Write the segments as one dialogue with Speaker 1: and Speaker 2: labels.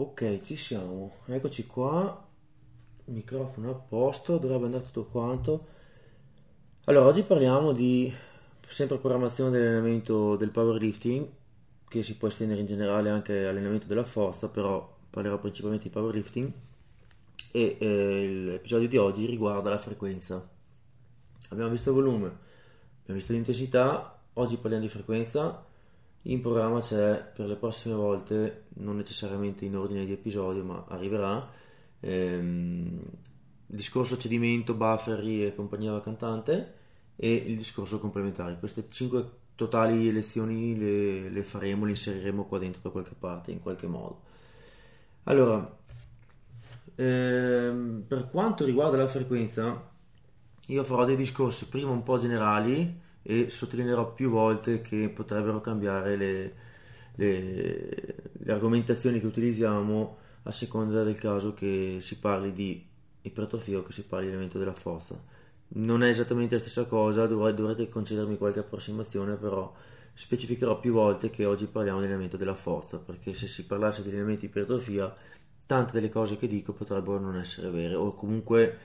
Speaker 1: Ok, ci siamo. Eccoci qua. Microfono a posto, dovrebbe andare tutto quanto. Allora, oggi parliamo di sempre programmazione dell'allenamento del powerlifting, che si può estendere in generale anche all'allenamento della forza, però parlerò principalmente di powerlifting. E eh, l'episodio di oggi riguarda la frequenza. Abbiamo visto il volume, abbiamo visto l'intensità, oggi parliamo di frequenza in programma c'è per le prossime volte, non necessariamente in ordine di episodio, ma arriverà, ehm, il discorso cedimento, buffer e compagnia cantante e il discorso complementare. Queste cinque totali lezioni le, le faremo, le inseriremo qua dentro da qualche parte, in qualche modo. Allora, ehm, per quanto riguarda la frequenza, io farò dei discorsi prima un po' generali e sottolineerò più volte che potrebbero cambiare le, le, le argomentazioni che utilizziamo a seconda del caso che si parli di ipertrofia o che si parli di elemento della forza. Non è esattamente la stessa cosa, dovrai, dovrete concedermi qualche approssimazione, però specificherò più volte che oggi parliamo di elemento della forza, perché se si parlasse di elementi di ipertrofia, tante delle cose che dico potrebbero non essere vere o comunque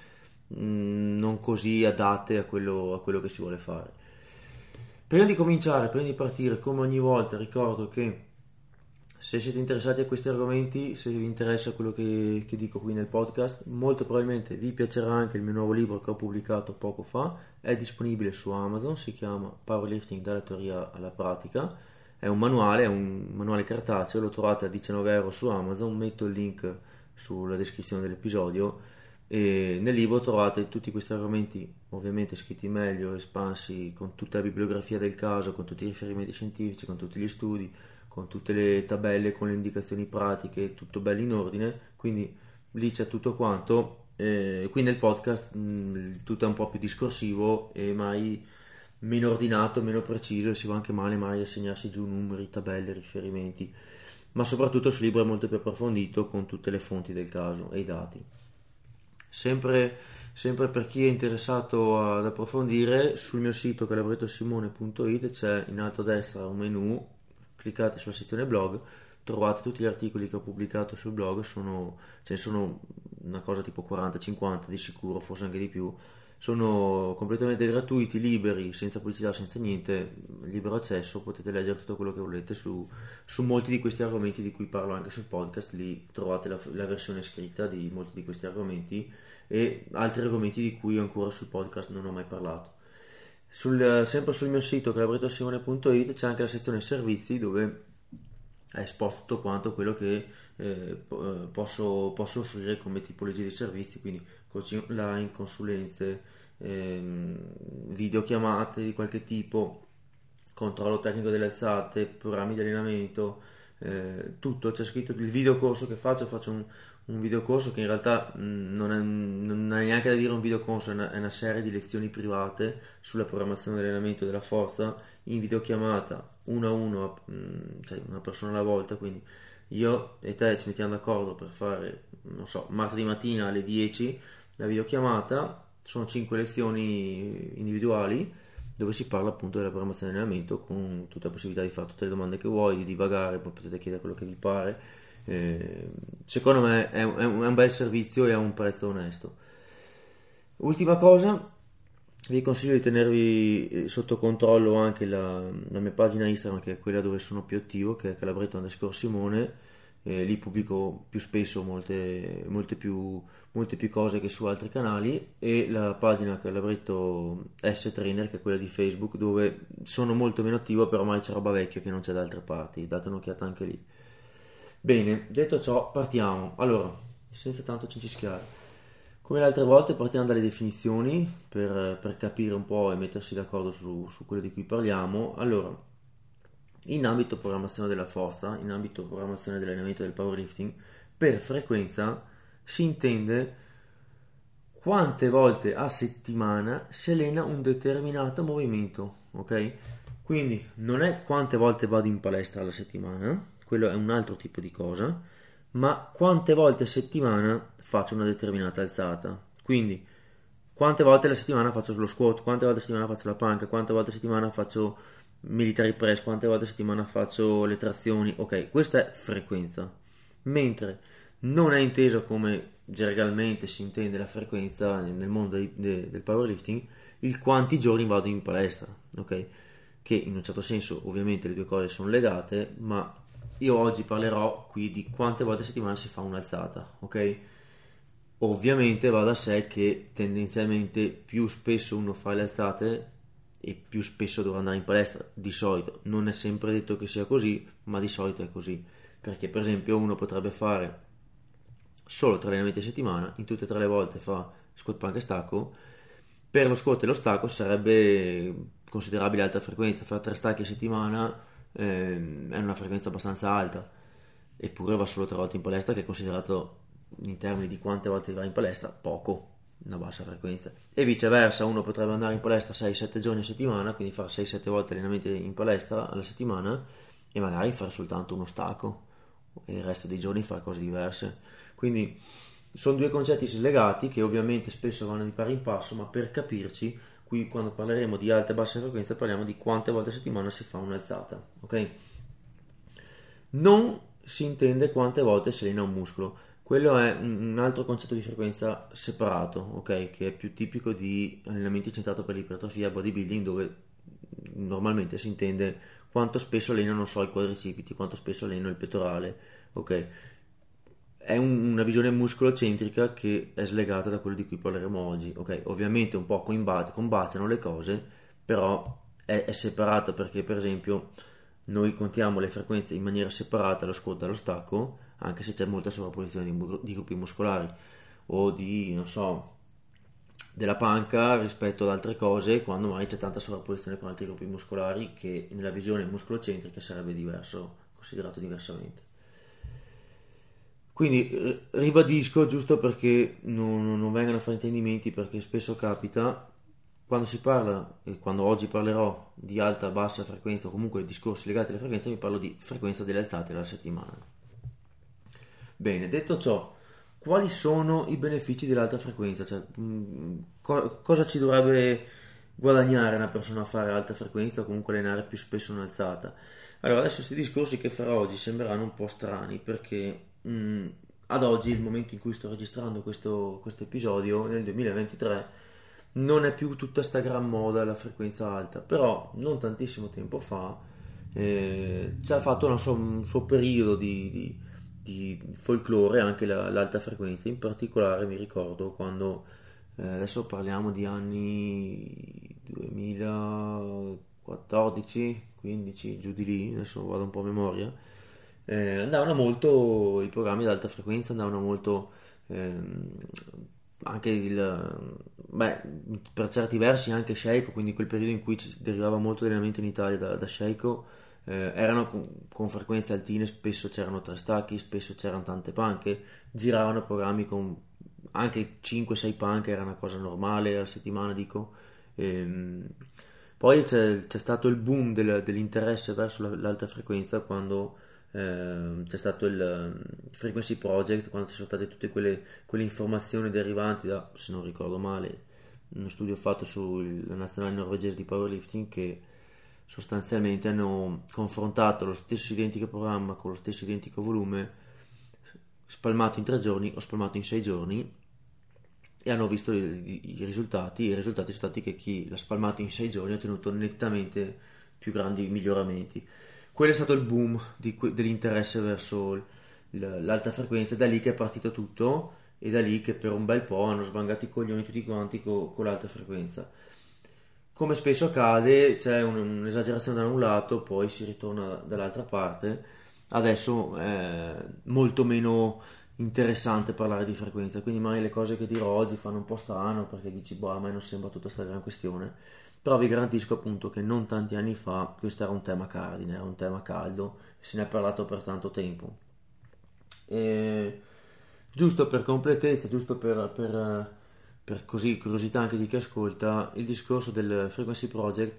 Speaker 1: mh, mm, non così adatte a quello, a quello che si vuole fare. Prima di cominciare, prima di partire, come ogni volta, ricordo che se siete interessati a questi argomenti, se vi interessa quello che, che, dico qui nel podcast, molto probabilmente vi piacerà anche il mio nuovo libro che ho pubblicato poco fa, è disponibile su Amazon, si chiama Powerlifting dalla teoria alla pratica, è un manuale, è un manuale cartaceo, lo trovate a 19 euro su Amazon, metto il link sulla descrizione dell'episodio e nel libro trovate tutti questi argomenti, ovviamente scritti meglio, espansi con tutta la bibliografia del caso, con tutti i riferimenti scientifici, con tutti gli studi, con tutte le tabelle, con le indicazioni pratiche, tutto bello in ordine. Quindi lì c'è tutto quanto. Eh, qui nel podcast mh, tutto è un po' più discorsivo e mai meno ordinato, meno preciso e si va anche male mai a segnarsi giù numeri, tabelle, riferimenti. Ma soprattutto sul libro è molto più approfondito con tutte le fonti del caso e i dati. Sempre, sempre per chi è interessato ad approfondire, sul mio sito calabrettosimone.it c'è in alto a destra un menu, cliccate sulla sezione blog, trovate tutti gli articoli che ho pubblicato sul blog, sono, ce ne sono una cosa tipo 40-50 di sicuro, forse anche di più, sono completamente gratuiti, liberi, senza pubblicità, senza niente, libero accesso, potete leggere tutto quello che volete su, su, molti di questi argomenti di cui parlo anche sul podcast, lì trovate la, la versione scritta di molti di questi argomenti e altri argomenti di cui ancora sul podcast non ho mai parlato. Sul, sempre sul mio sito calabrettosimone.it c'è anche la sezione servizi dove è esposto tutto quanto quello che eh, posso, posso, offrire come tipologia di servizi, quindi coaching online, consulenze, ehm, videochiamate di qualche tipo, controllo tecnico delle alzate, programmi di allenamento, eh, tutto, c'è scritto il videocorso che faccio, faccio un, un videocorso che in realtà mh, mm, non, è, neanche da dire un videocorso, è è una serie di lezioni private sulla programmazione dell'allenamento della forza in videochiamata uno a uno, mh, mm, cioè una persona alla volta, quindi io e te ci mettiamo d'accordo per fare, non so, martedì mattina alle 10 la videochiamata, sono 5 lezioni individuali dove si parla appunto della programmazione dell'allenamento con tutta la possibilità di fare tutte le domande che vuoi, di divagare, poi potete chiedere quello che vi pare. Eh, secondo me è un, è un bel servizio e ha un prezzo onesto. Ultima cosa, vi consiglio di tenervi eh, sotto controllo anche la, la, mia pagina Instagram che è quella dove sono più attivo che è calabretto underscore simone eh, lì pubblico più spesso molte, molte, più, molte, più, cose che su altri canali e la pagina calabretto S Trainer che è quella di Facebook dove sono molto meno attivo però ormai c'è roba vecchia che non c'è da altre parti. Date un'occhiata anche lì. Bene detto ciò partiamo. Allora senza tanto cincischiare come le altre volte partiamo dalle definizioni per, per capire un po' e mettersi d'accordo su, su, quello di cui parliamo. Allora, in ambito programmazione della forza, in ambito programmazione dell'allenamento del powerlifting, per frequenza si intende quante volte a settimana si allena un determinato movimento, ok? Quindi non è quante volte vado in palestra alla settimana, quello è un altro tipo di cosa, ma quante volte a settimana faccio una determinata alzata. Quindi, quante volte alla settimana faccio lo squat, quante volte a settimana faccio la panca, quante volte a settimana faccio military press, quante volte a settimana faccio le trazioni. Ok, questa è frequenza. mentre non è inteso come gergalmente si intende la frequenza nel mondo del powerlifting, il quanti giorni vado in palestra, ok? Che in un certo senso ovviamente le due cose sono legate, ma io oggi parlerò qui di quante volte a settimana si fa un'alzata, ok? Ovviamente va da sé che tendenzialmente più spesso uno fa le alzate e più spesso dovrà andare in palestra, di solito. Non è sempre detto che sia così, ma di solito è così. Perché per esempio uno potrebbe fare solo tre allenamenti a settimana, in tutte e tre le volte fa squat plank e stacco, per lo squat e lo stacco sarebbe considerabile alta frequenza, fare tre stacchi a settimana eh, è una frequenza abbastanza alta, eppure va solo tre volte in palestra che è considerato in termini di quante volte va in palestra poco, una bassa frequenza. E viceversa, uno potrebbe andare in palestra 6-7 giorni a settimana, quindi fare 6-7 volte allenamenti in palestra alla settimana e magari fare soltanto uno stacco e il resto dei giorni fare cose diverse. Quindi sono due concetti slegati che ovviamente spesso vanno di pari in passo, ma per capirci, qui quando parleremo di alte e basse frequenze parliamo di quante volte a settimana si fa un'alzata, ok? Non si intende quante volte si allena un muscolo quello è un altro concetto di frequenza separato, ok? Che è più tipico di allenamenti centrato per l'ipertrofia bodybuilding, dove normalmente si intende quanto spesso alleno, non so, i quadricipiti, quanto spesso alleno il pettorale, ok? È un, una visione muscolocentrica che è slegata da quello di cui parleremo oggi, ok? Ovviamente un po' combaciano le cose, però è, è separata perché, per esempio, noi contiamo le frequenze in maniera separata, lo squat dallo stacco, anche se c'è molta sovrapposizione di, di gruppi muscolari o di, non so, della panca rispetto ad altre cose quando mai c'è tanta sovrapposizione con altri gruppi muscolari che nella visione muscolocentrica sarebbe diverso, considerato diversamente. Quindi ribadisco giusto perché non, non vengano fraintendimenti perché spesso capita quando si parla e quando oggi parlerò di alta bassa frequenza o comunque discorsi legati alle frequenze mi parlo di frequenza delle alzate della settimana Bene, detto ciò, quali sono i benefici dell'alta frequenza? Cioè, mh, mm, co- cosa ci dovrebbe guadagnare una persona a fare alta frequenza o comunque allenare più spesso un'alzata? Allora, adesso questi discorsi che farò oggi sembreranno un po' strani perché mh, mm, ad oggi, il momento in cui sto registrando questo, episodio, nel 2023, non è più tutta sta gran moda la frequenza alta, però non tantissimo tempo fa eh, ci ha fatto sua, un suo periodo di, di di folklore anche la, l'alta frequenza, in particolare mi ricordo quando eh, adesso parliamo di anni 2014, 15, giù di lì, adesso vado un po' a memoria, eh, andavano molto i programmi ad alta frequenza, andavano molto ehm, anche il, beh, per certi versi anche Sheiko, quindi quel periodo in cui derivava molto allenamento in Italia da, da Sheiko eh, erano con, con, frequenze altine, spesso c'erano tre stacchi, spesso c'erano tante panche, giravano programmi con anche 5-6 panche, era una cosa normale alla settimana, dico. Ehm, poi c'è, c'è, stato il boom del, dell'interesse verso l'alta frequenza quando eh, c'è stato il um, Frequency Project, quando ci sono state tutte quelle, quelle, informazioni derivanti da, se non ricordo male, uno studio fatto sulla nazionale norvegese di powerlifting che sostanzialmente hanno confrontato lo stesso identico programma con lo stesso identico volume spalmato in tre giorni o spalmato in sei giorni e hanno visto i, i risultati i risultati sono stati che chi l'ha spalmato in sei giorni ha ottenuto nettamente più grandi miglioramenti. Quello è stato il boom di, dell'interesse verso l'alta frequenza da lì che è partito tutto e da lì che per un bel po' hanno svangato i coglioni tutti quanti con, con l'alta frequenza come spesso accade, c'è un, un'esagerazione da un lato, poi si ritorna dall'altra parte. Adesso è molto meno interessante parlare di frequenza, quindi magari le cose che dirò oggi fanno un po' strano perché dici, boh, a me non sembra tutta questa gran questione. Però vi garantisco appunto che non tanti anni fa questo era un tema cardine, era un tema caldo, se ne è parlato per tanto tempo. E, giusto per completezza, giusto per, per per così curiosità anche di chi ascolta, il discorso del Frequency Project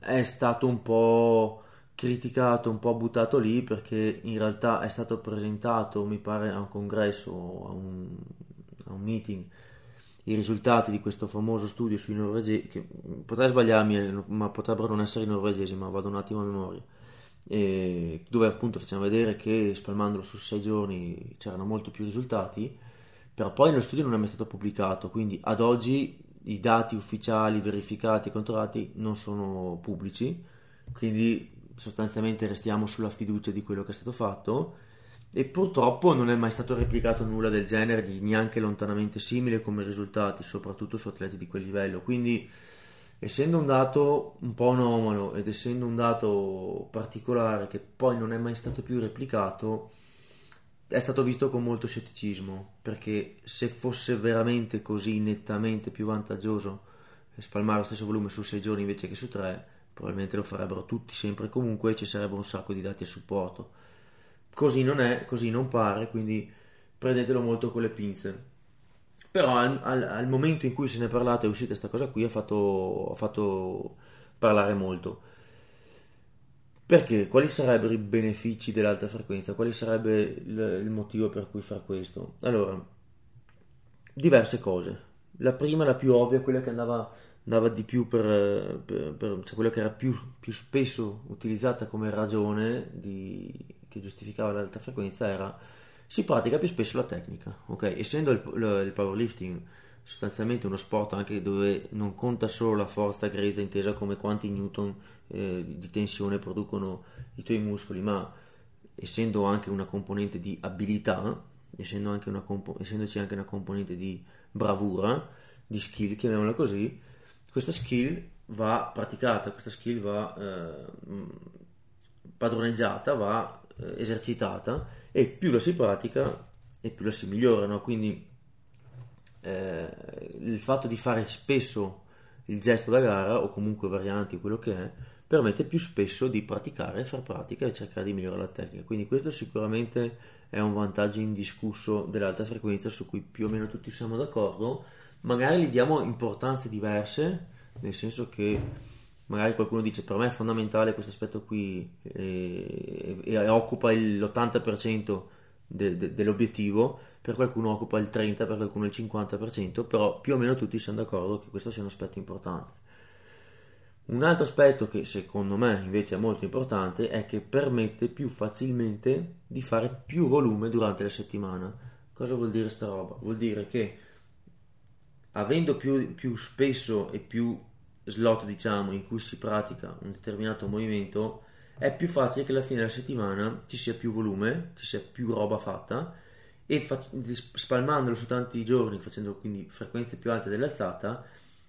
Speaker 1: è stato un po' criticato, un po' buttato lì perché in realtà è stato presentato, mi pare, a un congresso, a un, a un meeting, i risultati di questo famoso studio sui norvegesi, che potrei sbagliarmi, ma potrebbero non essere i norvegesi, ma vado un attimo a memoria, dove appunto facciamo vedere che spalmandolo su sei giorni c'erano molto più risultati, però poi nello studio non è mai stato pubblicato, quindi ad oggi i dati ufficiali verificati e controllati non sono pubblici, quindi sostanzialmente restiamo sulla fiducia di quello che è stato fatto. E purtroppo non è mai stato replicato nulla del genere di neanche lontanamente simile come risultati, soprattutto su atleti di quel livello, quindi essendo un dato un po' anomalo ed essendo un dato particolare che poi non è mai stato più replicato, è stato visto con molto scetticismo, perché se fosse veramente così nettamente più vantaggioso spalmare lo stesso volume su 6 giorni invece che su 3, probabilmente lo farebbero tutti sempre e comunque ci sarebbero un sacco di dati a supporto. Così non è, così non pare, quindi prendetelo molto con le pinze. Però al, al, al, momento in cui se ne è parlato è uscita questa cosa qui ha fatto, ha fatto parlare molto. Perché? Quali sarebbero i benefici dell'alta frequenza? Quale sarebbe il, il motivo per cui fare questo? Allora, diverse cose. La prima, la più ovvia, quella che andava, andava di più per, per, per cioè quella che era più, più spesso utilizzata come ragione di, che giustificava l'alta frequenza era si pratica più spesso la tecnica, ok? Essendo il, il powerlifting sostanzialmente uno sport anche dove non conta solo la forza grezza intesa come quanti newton eh, di tensione producono i tuoi muscoli, ma essendo anche una componente di abilità, essendo anche compo- essendoci anche una componente di bravura, di skill, chiamiamola così, questa skill va praticata, questa skill va eh, padroneggiata, va eh, esercitata e più la si pratica e più la si migliora, no? quindi eh, il fatto di fare spesso il gesto da gara o comunque varianti quello che è permette più spesso di praticare, far pratica e cercare di migliorare la tecnica. Quindi questo sicuramente è un vantaggio indiscusso dell'alta frequenza su cui più o meno tutti siamo d'accordo. Magari gli diamo importanze diverse, nel senso che magari qualcuno dice per me è fondamentale questo aspetto qui e, e, e occupa l'80% de, de, dell'obiettivo, per qualcuno occupa il 30%, per qualcuno il 50%, però più o meno tutti siamo d'accordo che questo sia un aspetto importante. Un altro aspetto che secondo me invece è molto importante è che permette più facilmente di fare più volume durante la settimana. Cosa vuol dire sta roba? Vuol dire che avendo più, più spesso e più slot diciamo in cui si pratica un determinato movimento è più facile che alla fine della settimana ci sia più volume, ci sia più roba fatta e spalmandolo su tanti giorni, facendo quindi frequenze più alte dell'alzata,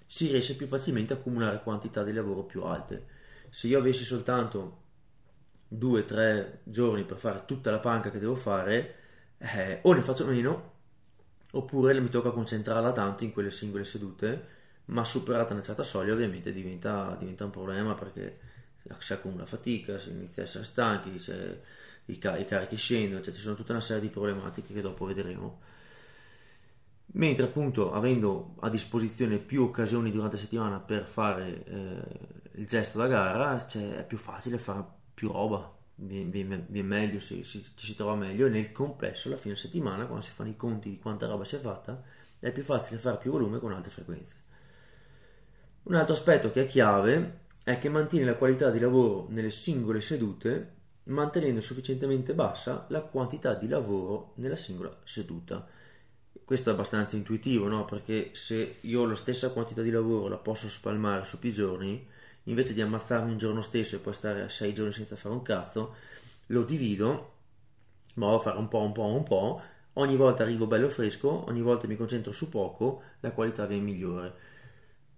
Speaker 1: si riesce più facilmente a accumulare quantità di lavoro più alte. Se io avessi soltanto 2-3 giorni per fare tutta la panca che devo fare, eh, o ne faccio meno, oppure mi tocca concentrarla tanto in quelle singole sedute ma superata una certa soglia ovviamente diventa, diventa un problema perché si accumula fatica, si inizia a essere stanchi, i, car- i, carichi scendono, cioè ci sono tutta una serie di problematiche che dopo vedremo. Mentre appunto avendo a disposizione più occasioni durante la settimana per fare eh, il gesto da gara, cioè, è più facile fare più roba, viene, viene, meglio, si, si, ci si trova meglio e nel complesso alla fine settimana quando si fanno i conti di quanta roba si è fatta è più facile fare più volume con alte frequenze. Un altro aspetto che è chiave è che mantiene la qualità di lavoro nelle singole sedute mantenendo sufficientemente bassa la quantità di lavoro nella singola seduta. Questo è abbastanza intuitivo, no? Perché se io ho la stessa quantità di lavoro la posso spalmare su più giorni, invece di ammazzarmi un giorno stesso e poi stare a sei giorni senza fare un cazzo, lo divido, ma a fare un po', un po', un po', ogni volta arrivo bello fresco, ogni volta mi concentro su poco, la qualità viene migliore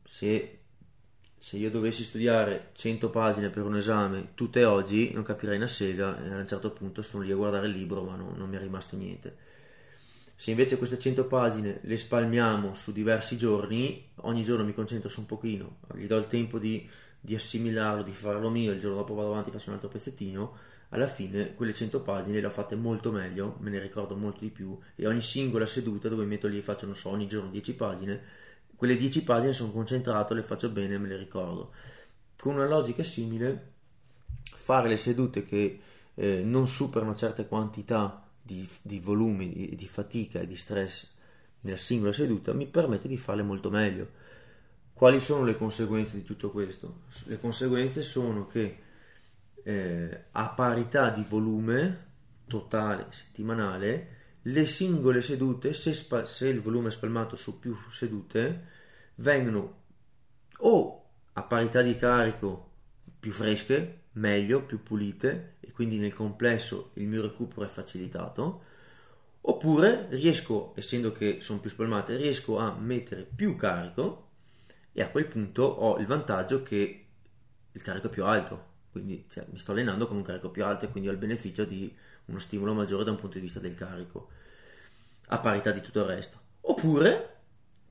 Speaker 1: se, se io dovessi studiare 100 pagine per un esame tutte oggi non capirei una sega e a un certo punto sono lì a guardare il libro ma non, non mi è rimasto niente. Se invece queste 100 pagine le spalmiamo su diversi giorni, ogni giorno mi concentro su un pochino, gli do il tempo di, di assimilarlo, di farlo mio, il giorno dopo vado avanti e faccio un altro pezzettino, alla fine quelle 100 pagine le ho fatte molto meglio, me ne ricordo molto di più e ogni singola seduta dove metto lì faccio, non so, ogni giorno 10 pagine, quelle 10 pagine sono concentrato, le faccio bene, me le ricordo. Con una logica simile, fare le sedute che eh, non superano certe quantità di, di volumi, di, di fatica e di stress nella singola seduta mi permette di farle molto meglio. Quali sono le conseguenze di tutto questo? Le conseguenze sono che eh, a parità di volume totale settimanale le singole sedute, se, spa- se il volume è spalmato su più sedute, vengono o a parità di carico più fresche, meglio, più pulite e quindi nel complesso il mio recupero è facilitato, oppure riesco, essendo che sono più spalmate, riesco a mettere più carico e a quel punto ho il vantaggio che il carico è più alto, quindi cioè, mi sto allenando con un carico più alto e quindi ho il beneficio di uno stimolo maggiore da un punto di vista del carico, a parità di tutto il resto. Oppure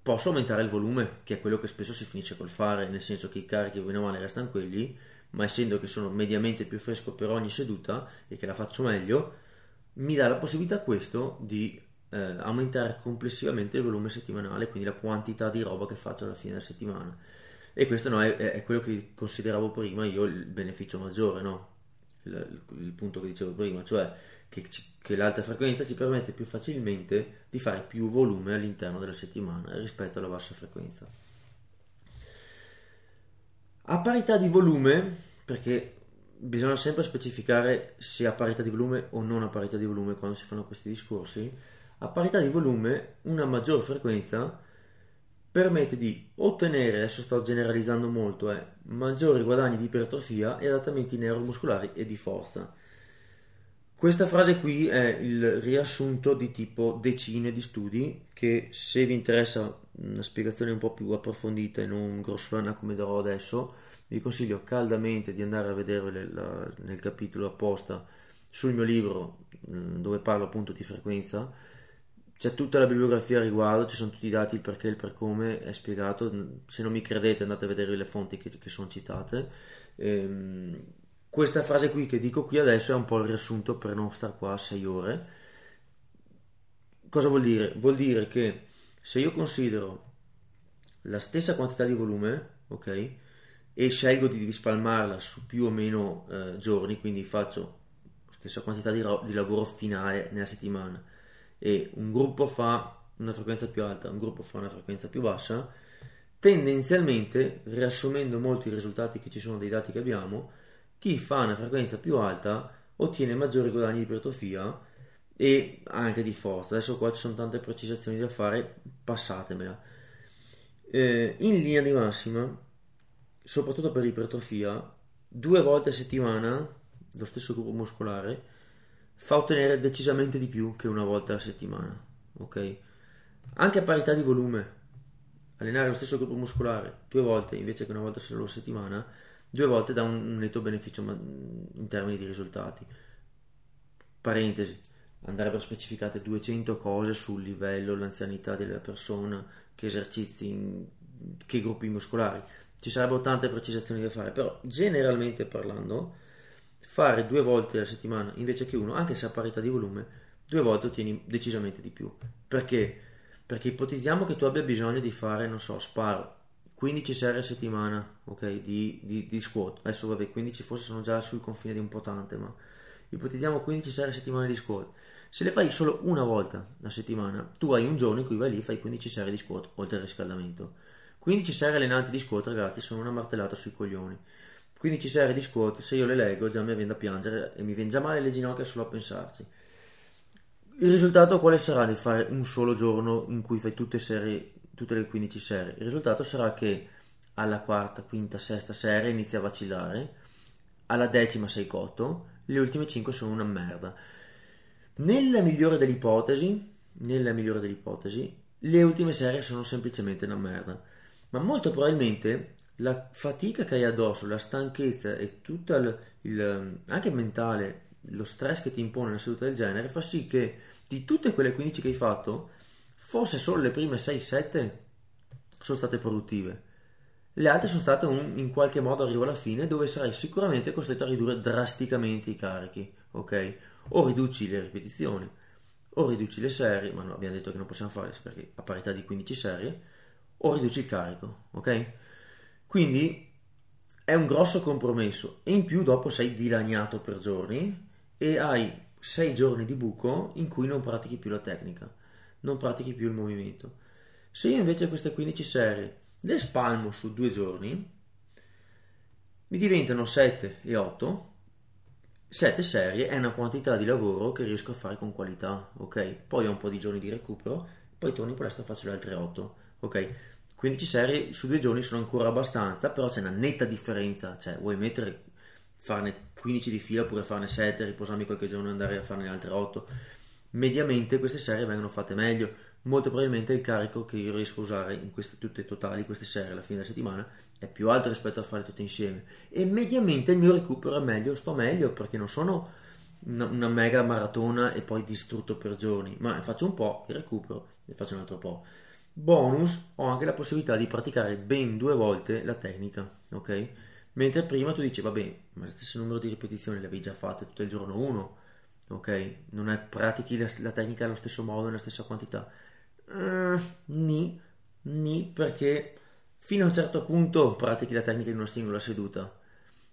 Speaker 1: posso aumentare il volume, che è quello che spesso si finisce col fare, nel senso che i carichi bene o male restano quelli, ma essendo che sono mediamente più fresco per ogni seduta e che la faccio meglio, mi dà la possibilità questo di eh, aumentare complessivamente il volume settimanale, quindi la quantità di roba che faccio alla fine della settimana. E questo no, è, è, quello che consideravo prima io il beneficio maggiore, no? Il, il, punto che dicevo prima, cioè che, che, l'alta frequenza ci permette più facilmente di fare più volume all'interno della settimana rispetto alla bassa frequenza. A parità di volume, perché bisogna sempre specificare se a parità di volume o non a parità di volume quando si fanno questi discorsi, a parità di volume una maggior frequenza permette di ottenere, adesso sto generalizzando molto, eh, maggiori guadagni di ipertrofia e adattamenti neuromuscolari e di forza. Questa frase qui è il riassunto di tipo decine di studi che se vi interessa una spiegazione un po' più approfondita e non grossolana come darò adesso, vi consiglio caldamente di andare a vedere nel capitolo apposta sul mio libro mm, dove parlo appunto di frequenza c'è tutta la bibliografia a riguardo, ci sono tutti i dati, il perché e il per come è spiegato. Se non mi credete andate a vedere le fonti che, che sono citate. Ehm, questa frase qui che dico qui adesso è un po' il riassunto per non stare qua a 6 ore. Cosa vuol dire? Vuol dire che se io considero la stessa quantità di volume, ok, e scelgo di rispalmarla su più o meno eh, giorni, quindi faccio la stessa quantità di, ro- di lavoro finale nella settimana e un gruppo fa una frequenza più alta, un gruppo fa una frequenza più bassa, tendenzialmente, riassumendo molti risultati che ci sono dei dati che abbiamo, chi fa una frequenza più alta ottiene maggiori guadagni di ipertrofia e anche di forza. Adesso qua ci sono tante precisazioni da fare, passatemela. Eh, in linea di massima, soprattutto per l'ipertrofia, due volte a settimana lo stesso gruppo muscolare fa ottenere decisamente di più che una volta alla settimana, ok? Anche a parità di volume, allenare lo stesso gruppo muscolare due volte invece che una volta solo a settimana, due volte dà un netto beneficio in termini di risultati. Parentesi, andrebbero specificate 200 cose sul livello, l'anzianità della persona, che esercizi, che gruppi muscolari. Ci sarebbero tante precisazioni da fare, però generalmente parlando fare due volte alla settimana invece che uno, anche se a parità di volume, due volte ottieni decisamente di più. Perché? Perché ipotizziamo che tu abbia bisogno di fare, non so, sparo 15 serie a settimana, ok, di, di, di squat. Adesso vabbè, 15 forse sono già sul confine di un po' tante, ma ipotizziamo 15 serie a settimana di squat. Se le fai solo una volta a settimana, tu hai un giorno in cui vai lì e fai 15 serie di squat, oltre al riscaldamento. 15 serie allenanti di squat, ragazzi, sono una martellata sui coglioni. 15 serie di squat, se io le leggo già mi viene da piangere e mi viene già male le ginocchia solo a pensarci. Il risultato quale sarà di fare un solo giorno in cui fai tutte, serie, tutte le 15 serie? Il risultato sarà che alla quarta, quinta, sesta serie inizia a vacillare, alla decima sei cotto, le ultime 5 sono una merda. Nella migliore delle ipotesi, nella migliore delle ipotesi, le ultime serie sono semplicemente una merda. Ma molto probabilmente la fatica che hai addosso, la stanchezza e tutto il, il, anche mentale, lo stress che ti impone una seduta del genere fa sì che di tutte quelle 15 che hai fatto, forse solo le prime 6-7 sono state produttive. Le altre sono state un, in qualche modo arrivo alla fine dove sarai sicuramente costretto a ridurre drasticamente i carichi, ok? O riduci le ripetizioni, o riduci le serie, ma no, abbiamo detto che non possiamo fare perché a parità di 15 serie, o riduci il carico, ok? Quindi è un grosso compromesso e in più dopo sei dilaniato per giorni e hai sei giorni di buco in cui non pratichi più la tecnica, non pratichi più il movimento. Se io invece queste 15 serie le spalmo su due giorni, mi diventano 7 e 8 7 serie è una quantità di lavoro che riesco a fare con qualità, ok? Poi ho un po' di giorni di recupero, poi torno in palestra e faccio le altre 8, ok? 15 serie su due giorni sono ancora abbastanza, però c'è una netta differenza, cioè vuoi mettere, farne 15 di fila oppure farne 7, riposarmi qualche giorno e andare a farne altre 8. Mediamente queste serie vengono fatte meglio, molto probabilmente il carico che io riesco a usare in queste tutte totali, queste serie alla fine della settimana, è più alto rispetto a fare tutte insieme e mediamente il mio recupero è meglio, sto meglio perché non sono una, una mega maratona e poi distrutto per giorni, ma ne faccio un po', il recupero e faccio un altro po'. Bonus, ho anche la possibilità di praticare ben due volte la tecnica, ok? Mentre prima tu dici, vabbè, ma lo stesso numero di ripetizioni le avevi già fatte tutto il giorno 1, ok? Non è, pratichi la, la tecnica allo stesso modo, nella stessa quantità. Uh, ni, ni, perché Fino a un certo punto pratichi la tecnica in una singola seduta,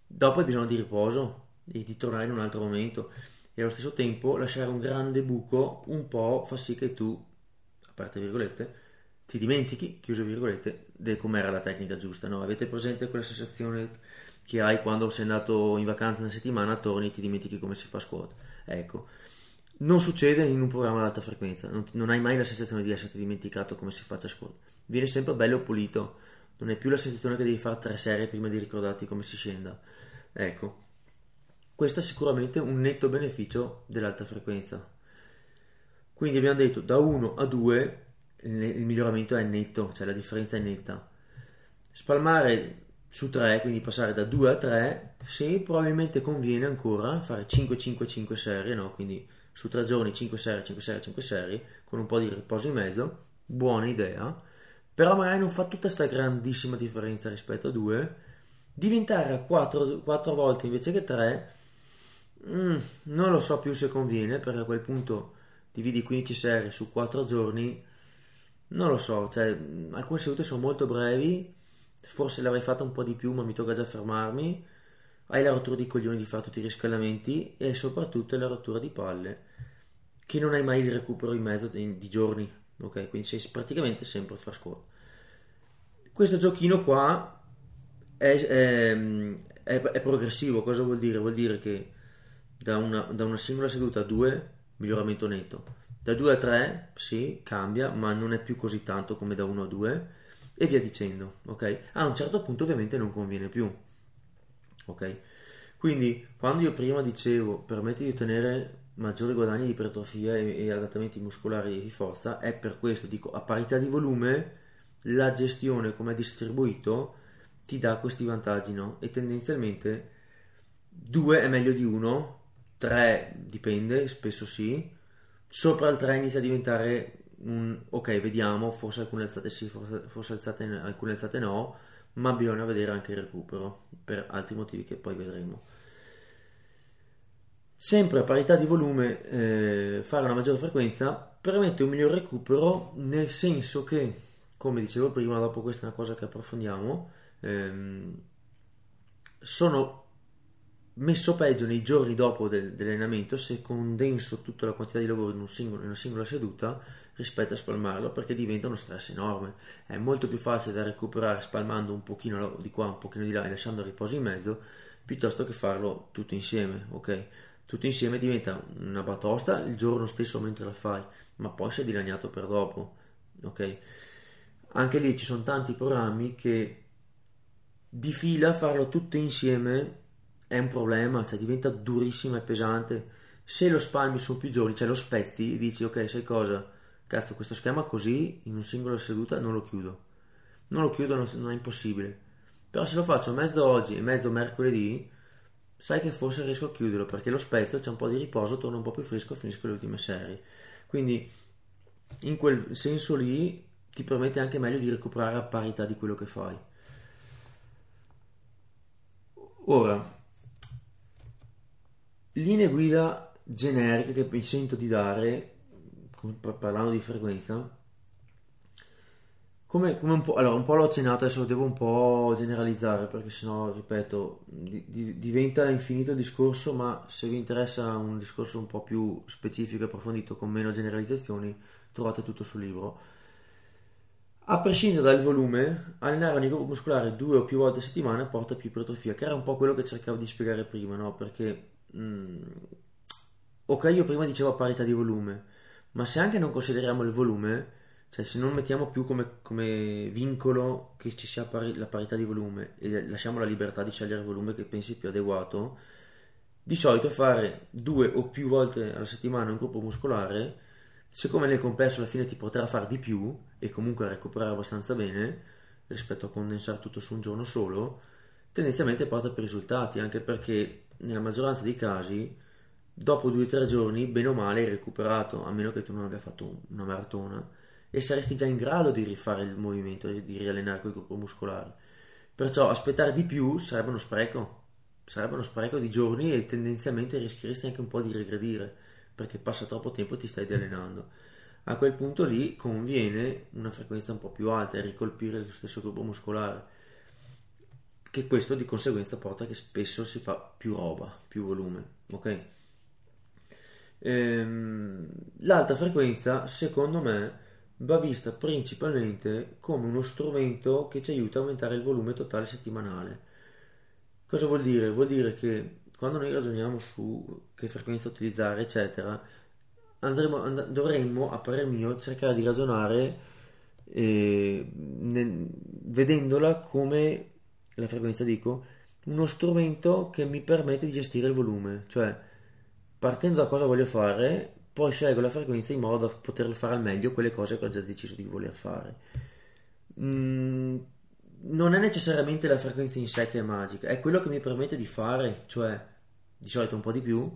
Speaker 1: dopo hai bisogno di riposo e di tornare in un altro momento e allo stesso tempo lasciare un grande buco un po' fa sì che tu, aperte virgolette, ti dimentichi, chiuse virgolette, di com'era la tecnica giusta. No? Avete presente quella sensazione che hai quando sei andato in vacanza una settimana, torni e ti dimentichi come si fa squat? Ecco, non succede in un programma ad alta frequenza, non, non hai mai la sensazione di esserti dimenticato come si faccia squat. Viene sempre bello pulito non hai più la sensazione che devi fare tre serie prima di ricordarti come si scenda. Ecco, questo è sicuramente un netto beneficio dell'alta frequenza. Quindi abbiamo detto da 1 a 2 il miglioramento è netto, cioè la differenza è netta. Spalmare su 3, quindi passare da 2 a 3, sì, probabilmente conviene ancora fare 5-5-5 serie, no? quindi su 3 giorni 5 serie, 5 serie, 5 serie, con un po' di riposo in mezzo, buona idea però magari non fa tutta questa grandissima differenza rispetto a due, diventare a 4, 4 volte invece che 3, mm, non lo so più se conviene, perché a quel punto dividi 15 serie su 4 giorni, non lo so, cioè alcune sedute sono molto brevi, forse l'avrei fatta un po' di più, ma mi tocca già fermarmi, hai la rottura di coglioni di fare tutti i riscaldamenti e soprattutto la rottura di palle, che non hai mai il recupero in mezzo di, di giorni, ok? Quindi sei praticamente sempre frascolo. Questo giochino qua è, è, è, è, progressivo, cosa vuol dire? Vuol dire che da una, da una singola seduta a due, miglioramento netto. Da 2 a 3, sì, cambia, ma non è più così tanto come da 1 a 2 e via dicendo, ok? A un certo punto ovviamente non conviene più, ok? Quindi quando io prima dicevo permette di ottenere maggiori guadagni di ipertrofia e, e adattamenti muscolari di forza, è per questo, dico, a parità di volume la gestione come è distribuito ti dà questi vantaggi, no? E tendenzialmente 2 è meglio di 1, 3 dipende, spesso sì, sopra il 3 inizia a diventare un ok, vediamo, forse alcune alzate sì, forse, forse alzate, alcune alzate no, ma bisogna vedere anche il recupero per altri motivi che poi vedremo. Sempre a parità di volume, eh, fare una maggiore frequenza permette un miglior recupero nel senso che come dicevo prima, dopo questa è una cosa che approfondiamo, ehm, sono messo peggio nei giorni dopo del, dell'allenamento se condenso tutta la quantità di lavoro in, un singolo, in, una singola seduta rispetto a spalmarlo perché diventa uno stress enorme. È molto più facile da recuperare spalmando un pochino di qua, un pochino di là e lasciando il riposo in mezzo piuttosto che farlo tutto insieme, ok? Tutto insieme diventa una batosta il giorno stesso mentre la fai, ma poi sei dilaniato per dopo, ok? anche lì ci sono tanti programmi che di fila farlo tutto insieme è un problema, cioè diventa durissimo e pesante. Se lo spalmi su più giorni, cioè lo spezzi, dici ok, sai cosa? Cazzo, questo schema così in un singolo seduta non lo chiudo. Non lo chiudo, non, non è impossibile. Però se lo faccio mezzo oggi e mezzo mercoledì, sai che forse riesco a chiuderlo perché lo spezzo, c'è un po' di riposo, torno un po' più fresco finisco le ultime serie. Quindi in quel senso lì ti permette anche meglio di recuperare a parità di quello che fai. Ora, linee guida generiche che mi sento di dare, parlando di frequenza, come, come un po', allora un po' l'ho accennato, adesso devo un po' generalizzare perché sennò, ripeto, di, di, diventa infinito il discorso, ma se vi interessa un discorso un po' più specifico e approfondito con meno generalizzazioni, trovate tutto sul libro. A prescindere dal volume, allenare ogni muscolare due o più volte a settimana porta più ipertrofia, che era un po' quello che cercavo di spiegare prima, no? Perché mm, ok, io prima dicevo parità di volume, ma se anche non consideriamo il volume, cioè se non mettiamo più come, come vincolo che ci sia pari, la parità di volume e lasciamo la libertà di scegliere il volume che pensi più adeguato, di solito fare due o più volte alla settimana un gruppo muscolare, siccome nel complesso alla fine ti potrà fare di più e comunque recuperare abbastanza bene rispetto a condensare tutto su un giorno solo, tendenzialmente porta più risultati, anche perché nella maggioranza dei casi dopo due o tre giorni, bene o male, hai recuperato, a meno che tu non abbia fatto una maratona, e saresti già in grado di rifare il movimento, di riallenare quel gruppo muscolare. Perciò aspettare di più sarebbe uno spreco, sarebbe uno spreco di giorni e tendenzialmente rischieresti anche un po' di regredire, perché passa troppo tempo e ti stai allenando. A quel punto lì conviene una frequenza un po' più alta e ricolpire lo stesso gruppo muscolare che questo di conseguenza porta che spesso si fa più roba, più volume, ok? Ehm, l'alta frequenza, secondo me, va vista principalmente come uno strumento che ci aiuta a aumentare il volume totale settimanale. Cosa vuol dire? Vuol dire che quando noi ragioniamo su che frequenza utilizzare, eccetera, andremo, and- dovremmo, a parer mio, cercare di ragionare eh, ne- vedendola come la frequenza dico, uno strumento che mi permette di gestire il volume, cioè partendo da cosa voglio fare, poi scelgo la frequenza in modo da poter fare al meglio quelle cose che ho già deciso di voler fare. Mm, non è necessariamente la frequenza in sé che è magica, è quello che mi permette di fare, cioè di solito un po' di più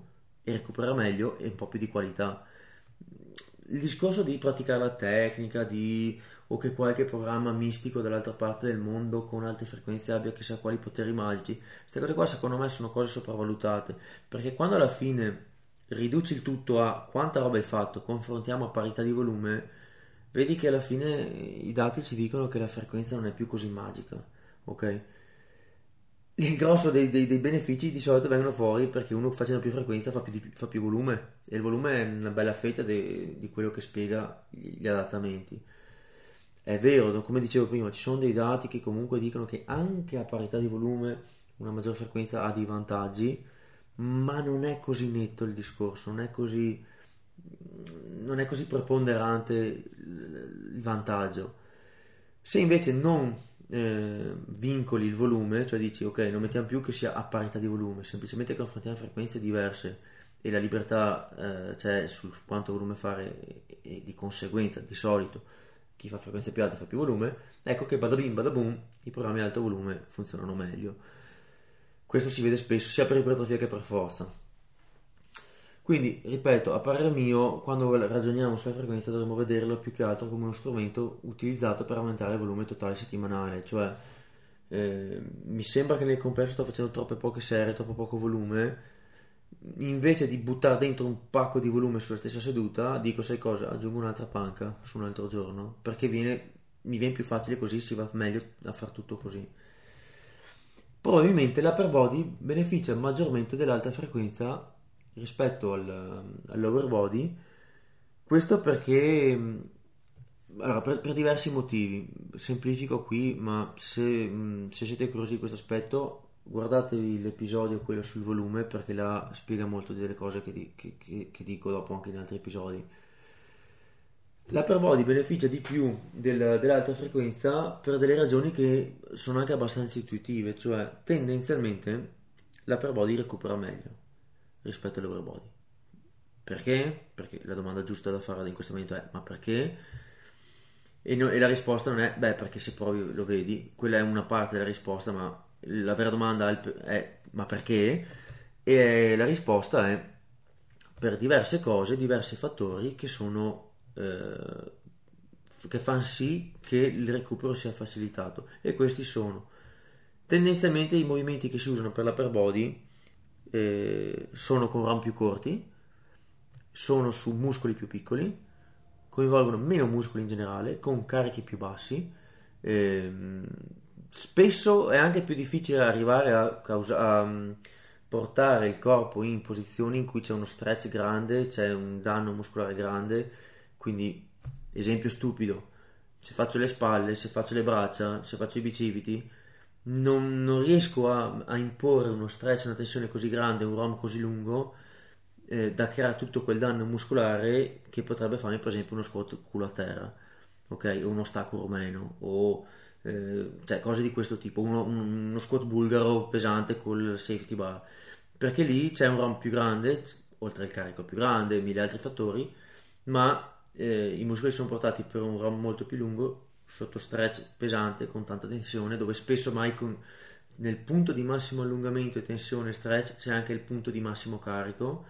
Speaker 1: e recuperare meglio e un po' più di qualità. Il discorso di praticare la tecnica, di o che qualche programma mistico dall'altra parte del mondo con alte frequenze abbia chissà quali poteri magici. Queste cose qua secondo me sono cose sopravvalutate, perché quando alla fine riduci il tutto a quanta roba hai fatto, confrontiamo a parità di volume, vedi che alla fine i dati ci dicono che la frequenza non è più così magica, ok? Il grosso dei, dei, dei benefici di solito vengono fuori perché uno facendo più frequenza fa più, fa più volume e il volume è una bella fetta di quello che spiega gli adattamenti. È vero, come dicevo prima, ci sono dei dati che comunque dicono che anche a parità di volume una maggior frequenza ha dei vantaggi, ma non è così netto il discorso, non è così, non è così preponderante il vantaggio. Se invece non eh, vincoli il volume, cioè dici ok, non mettiamo più che sia a parità di volume, semplicemente confrontiamo frequenze diverse e la libertà eh, c'è su quanto volume fare e, e di conseguenza di solito chi fa frequenze più alte fa più volume, ecco che bada bim bada boom i programmi ad alto volume funzionano meglio. Questo si vede spesso sia per ipertrofia che per forza. Quindi, ripeto, a parer mio, quando ragioniamo sulla frequenza dovremmo vederlo più che altro come uno strumento utilizzato per aumentare il volume totale settimanale, cioè eh, mi sembra che nel complesso sto facendo troppe poche serie, troppo poco volume invece di buttare dentro un pacco di volume sulla stessa seduta, dico sai cosa, aggiungo un'altra panca su un altro giorno, perché viene, mi viene più facile così, si va meglio a far tutto così. Probabilmente l'upper body beneficia maggiormente dell'alta frequenza rispetto al, al lower body, questo perché allora, per, per, diversi motivi, semplifico qui, ma se, se siete curiosi di questo aspetto, guardatevi l'episodio quello sul volume perché là spiega molto delle cose che, di, che, che, che dico dopo anche in altri episodi l'upper body beneficia di più del, dell'alta frequenza per delle ragioni che sono anche abbastanza intuitive cioè tendenzialmente l'upper body recupera meglio rispetto all'over body perché? perché la domanda giusta da fare in questo momento è ma perché? E, no, e la risposta non è beh perché se provi lo vedi quella è una parte della risposta ma la vera domanda è ma perché? E la risposta è per diverse cose, diversi fattori che sono eh, che fanno sì che il recupero sia facilitato e questi sono tendenzialmente i movimenti che si usano per l'upper body eh, sono con ram più corti sono su muscoli più piccoli coinvolgono meno muscoli in generale con carichi più bassi ehm, spesso è anche più difficile arrivare a, causa, a mm, portare il corpo in posizioni in cui c'è uno stretch grande, c'è un danno muscolare grande, quindi esempio stupido, se faccio le spalle, se faccio le braccia, se faccio i bicipiti, non, non riesco a, a, imporre uno stretch, una tensione così grande, un ROM così lungo eh, da creare tutto quel danno muscolare che potrebbe farmi per esempio uno squat culo a terra, ok? O uno stacco romeno o eh, cioè cose di questo tipo, uno, uno squat bulgaro pesante col safety bar, perché lì c'è un ROM più grande, oltre al carico più grande, mille altri fattori, ma eh, i muscoli sono portati per un ROM molto più lungo sotto stretch pesante con tanta tensione dove spesso mai con, nel punto di massimo allungamento e tensione stretch c'è anche il punto di massimo carico.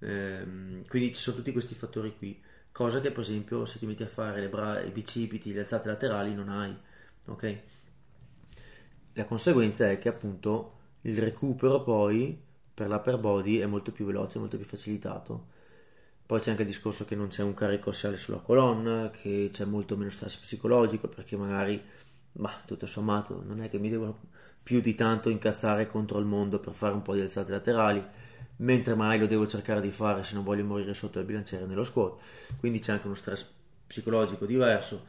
Speaker 1: Ehm, quindi ci sono tutti questi fattori qui. Cosa che per esempio se ti metti a fare le bra- i bicipiti le alzate laterali non hai ok la conseguenza è che appunto il recupero poi per l'upper body è molto più veloce molto più facilitato poi c'è anche il discorso che non c'è un carico assiale sulla colonna, che c'è molto meno stress psicologico perché magari, ma tutto sommato, non è che mi devo più di tanto incazzare contro il mondo per fare un po' di alzate laterali, mentre mai lo devo cercare di fare se non voglio morire sotto il bilanciere nello squat. Quindi c'è anche uno stress psicologico diverso.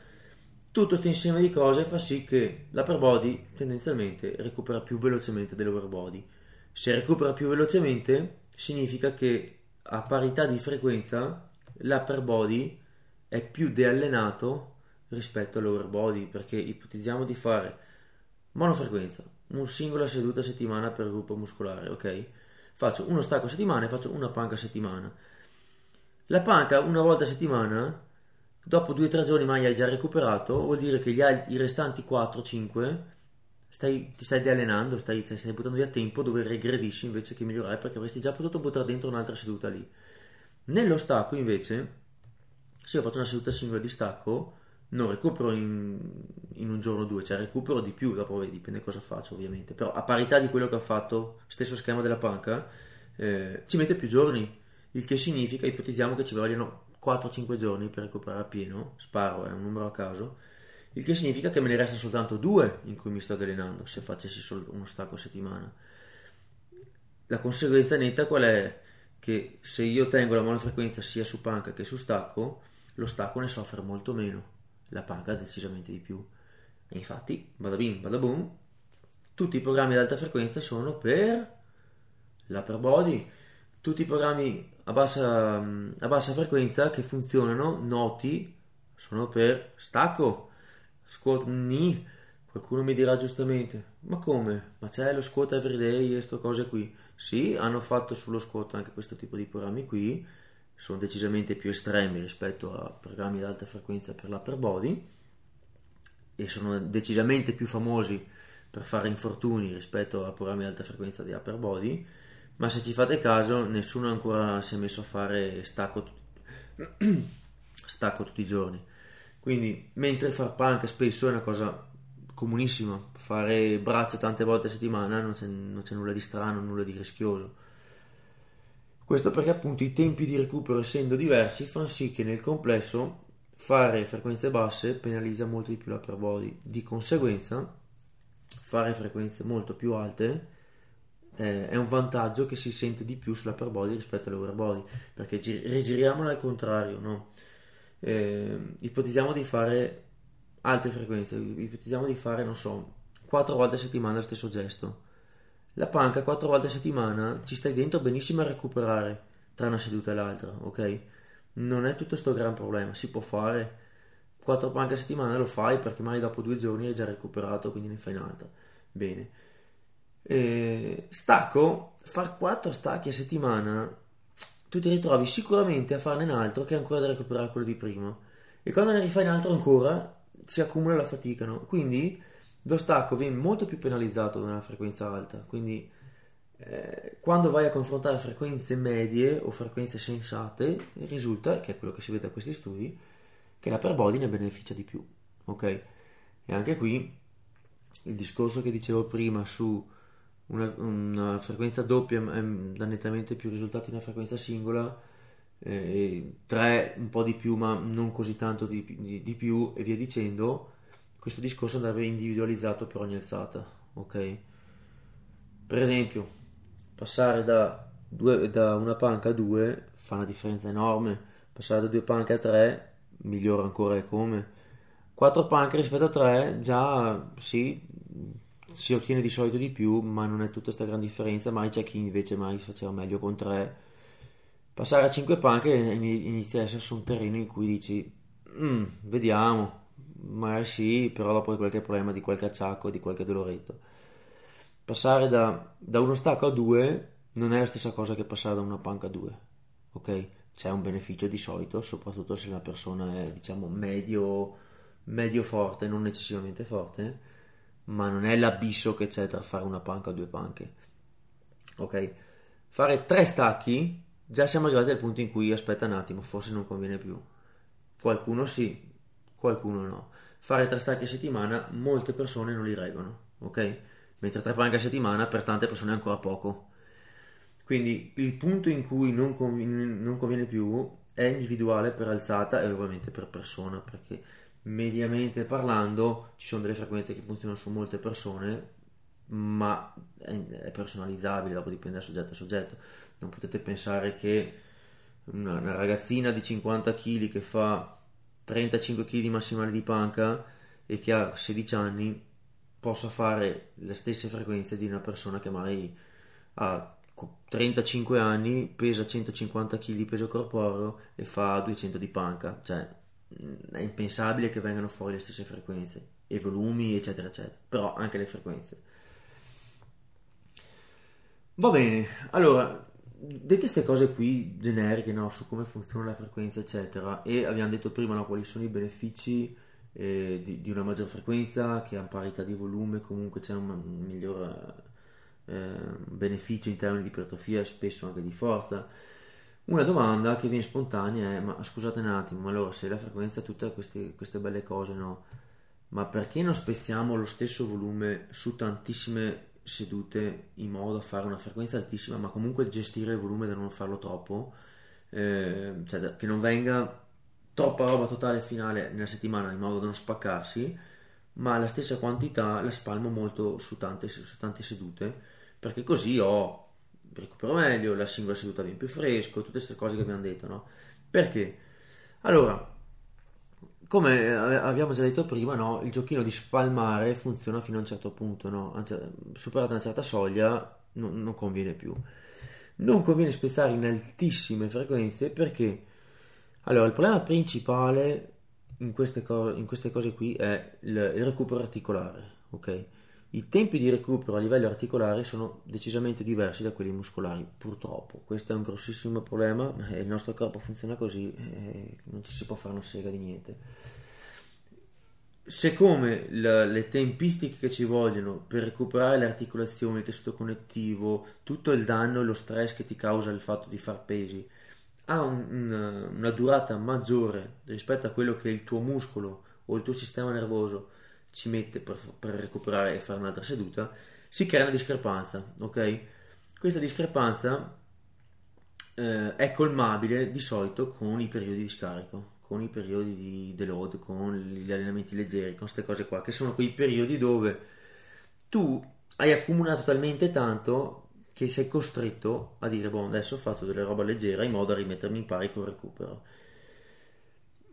Speaker 1: Tutto questo insieme di cose fa sì che l'upper body tendenzialmente recupera più velocemente dell'over body. Se recupera più velocemente significa che a parità di frequenza l'upper body è più deallenato rispetto all'over body perché ipotizziamo di fare monofrequenza, una singola seduta a settimana per gruppo muscolare, ok? Faccio uno stacco a settimana e faccio una panca a settimana. La panca una volta a settimana, dopo 2-3 giorni mai hai già recuperato, vuol dire che gli, i restanti 4-5 stai, ti stai allenando, stai, stai, buttando via tempo dove regredisci invece che migliorare perché avresti già potuto buttare dentro un'altra seduta lì. Nello stacco invece, se io faccio una seduta singola di stacco, non recupero in, in un giorno o due, cioè recupero di più, dopo dipende cosa faccio ovviamente, però a parità di quello che ho fatto, stesso schema della panca, eh, ci mette più giorni, il che significa, ipotizziamo che ci vogliono 4-5 giorni per recuperare pieno, sparo, è un numero a caso, il che significa che me ne resta soltanto due in cui mi sto allenando se facessi solo uno stacco a settimana. La conseguenza netta qual è? Che se io tengo la monofrequenza sia su panca che su stacco, lo stacco ne soffre molto meno, la panca decisamente di più. E infatti, bada bing, bada boom, tutti i programmi ad alta frequenza sono per l'upper body, tutti i programmi a bassa, a bassa frequenza che funzionano, noti, sono per stacco Squat ni. Qualcuno mi dirà giustamente, ma come? Ma c'è lo squat everyday e queste cose qui? Sì, hanno fatto sullo squat anche questo tipo di programmi qui, sono decisamente più estremi rispetto a programmi ad alta frequenza per l'upper body e sono decisamente più famosi per fare infortuni rispetto a programmi ad alta frequenza di upper body, ma se ci fate caso nessuno ancora si è messo a fare stacco, stacco tutti i giorni quindi, mentre far punk spesso è una cosa comunissima, fare braccia tante volte a settimana non c'è, non c'è nulla di strano, nulla di rischioso. Questo perché appunto i tempi di recupero essendo diversi fanno sì che nel complesso fare frequenze basse penalizza molto di più l'upper body. Di conseguenza, fare frequenze molto più alte eh, è un vantaggio che si sente di più sull'upper body rispetto all'over body, perché gi- rigiriamolo al contrario, no? eh, ipotizziamo di fare altre frequenze, ipotizziamo di fare, non so, 4 volte a settimana lo stesso gesto. La panca 4 volte a settimana ci stai dentro benissimo a recuperare tra una seduta e l'altra, ok? Non è tutto questo gran problema, si può fare 4 panche a settimana, lo fai perché magari dopo due giorni hai già recuperato, quindi ne fai un'altra. Bene. E stacco, far 4 stacchi a settimana tu ti ritrovi sicuramente a farne un altro che ancora da recuperare quello di prima. E quando ne rifai un altro ancora, si accumula la fatica, no? Quindi lo stacco viene molto più penalizzato da una frequenza alta. Quindi eh, quando vai a confrontare frequenze medie o frequenze sensate, risulta, che è quello che si vede da questi studi, che la per body ne beneficia di più. Ok? E anche qui il discorso che dicevo prima su una, una frequenza doppia dà nettamente più risultati di una frequenza singola, eh, 3 un po' di più ma non così tanto di, di, di, più e via dicendo, questo discorso andrebbe individualizzato per ogni alzata, ok? Per esempio, passare da, due, da una panca a 2 fa una differenza enorme, passare da due panche a 3 migliora ancora e come. 4 panche rispetto a 3 già sì si ottiene di solito di più, ma non è tutta questa gran differenza, mai c'è chi invece mai faceva meglio con 3. Passare a 5 panche inizia a essere su un terreno in cui dici, mm, vediamo, magari sì, però dopo hai qualche problema di qualche acciacco, di qualche doloretto. Passare da, da uno stacco a 2 non è la stessa cosa che passare da una panca a 2, ok? C'è un beneficio di solito, soprattutto se la persona è, diciamo, medio, medio forte, non eccessivamente forte, ma non è l'abisso che c'è tra fare una panca o due panche. Ok? Fare tre stacchi, già siamo arrivati al punto in cui aspetta un attimo, forse non conviene più. Qualcuno sì, qualcuno no. Fare tre stacchi a settimana, molte persone non li reggono, ok? Mentre tre panche a settimana per tante persone è ancora poco. Quindi il punto in cui non conviene, non conviene più è individuale per alzata e ovviamente per persona, perché mediamente parlando ci sono delle frequenze che funzionano su molte persone ma è personalizzabile dopo dipende da soggetto a soggetto non potete pensare che una, una ragazzina di 50 kg che fa 35 kg massimale di panca e che ha 16 anni possa fare le stesse frequenze di una persona che magari ha 35 anni, pesa 150 kg di peso corporeo e fa 200 di panca. Cioè, è impensabile che vengano fuori le stesse frequenze e volumi eccetera eccetera però anche le frequenze. Va bene allora dette queste cose qui generiche no, su come funziona la frequenza eccetera e abbiamo detto prima no, quali sono i benefici eh, di, di, una maggior frequenza che ha parità di volume comunque c'è un, miglior eh, beneficio in termini di ipertrofia spesso anche di forza una domanda che viene spontanea è: ma scusate un attimo, ma allora se la frequenza ha tutte queste, queste belle cose, no? Ma perché non spezziamo lo stesso volume su tantissime sedute in modo da fare una frequenza altissima, ma comunque gestire il volume da non farlo troppo? Eh, cioè che non venga troppa roba totale finale nella settimana in modo da non spaccarsi, ma la stessa quantità la spalmo molto su tante, su tante sedute, perché così ho recupero meglio, la singola seduta viene più fresco, tutte queste cose che abbiamo detto, no? Perché? Allora, come abbiamo già detto prima, no? il giochino di spalmare funziona fino a un certo punto, no? Superata una certa soglia non, non conviene più. Non conviene spezzare in altissime frequenze perché allora il problema principale in queste, co- in queste cose qui è il, il recupero articolare, ok? I tempi di recupero a livello articolare sono decisamente diversi da quelli muscolari, purtroppo. Questo è un grossissimo problema, il nostro corpo funziona così e non ci si può fare una sega di niente. Siccome le, tempistiche che ci vogliono per recuperare le articolazioni, il tessuto connettivo, tutto il danno e lo stress che ti causa il fatto di far pesi, ha un, una, una durata maggiore rispetto a quello che il tuo muscolo o il tuo sistema nervoso ci mette per, per recuperare e fare un'altra seduta, si crea una discrepanza, ok? Questa discrepanza eh, è colmabile di solito con i periodi di scarico, con i periodi di deload, con gli allenamenti leggeri, con queste cose qua, che sono quei periodi dove tu hai accumulato talmente tanto che sei costretto a dire, boh, adesso faccio delle roba leggera in modo da rimettermi in pari col recupero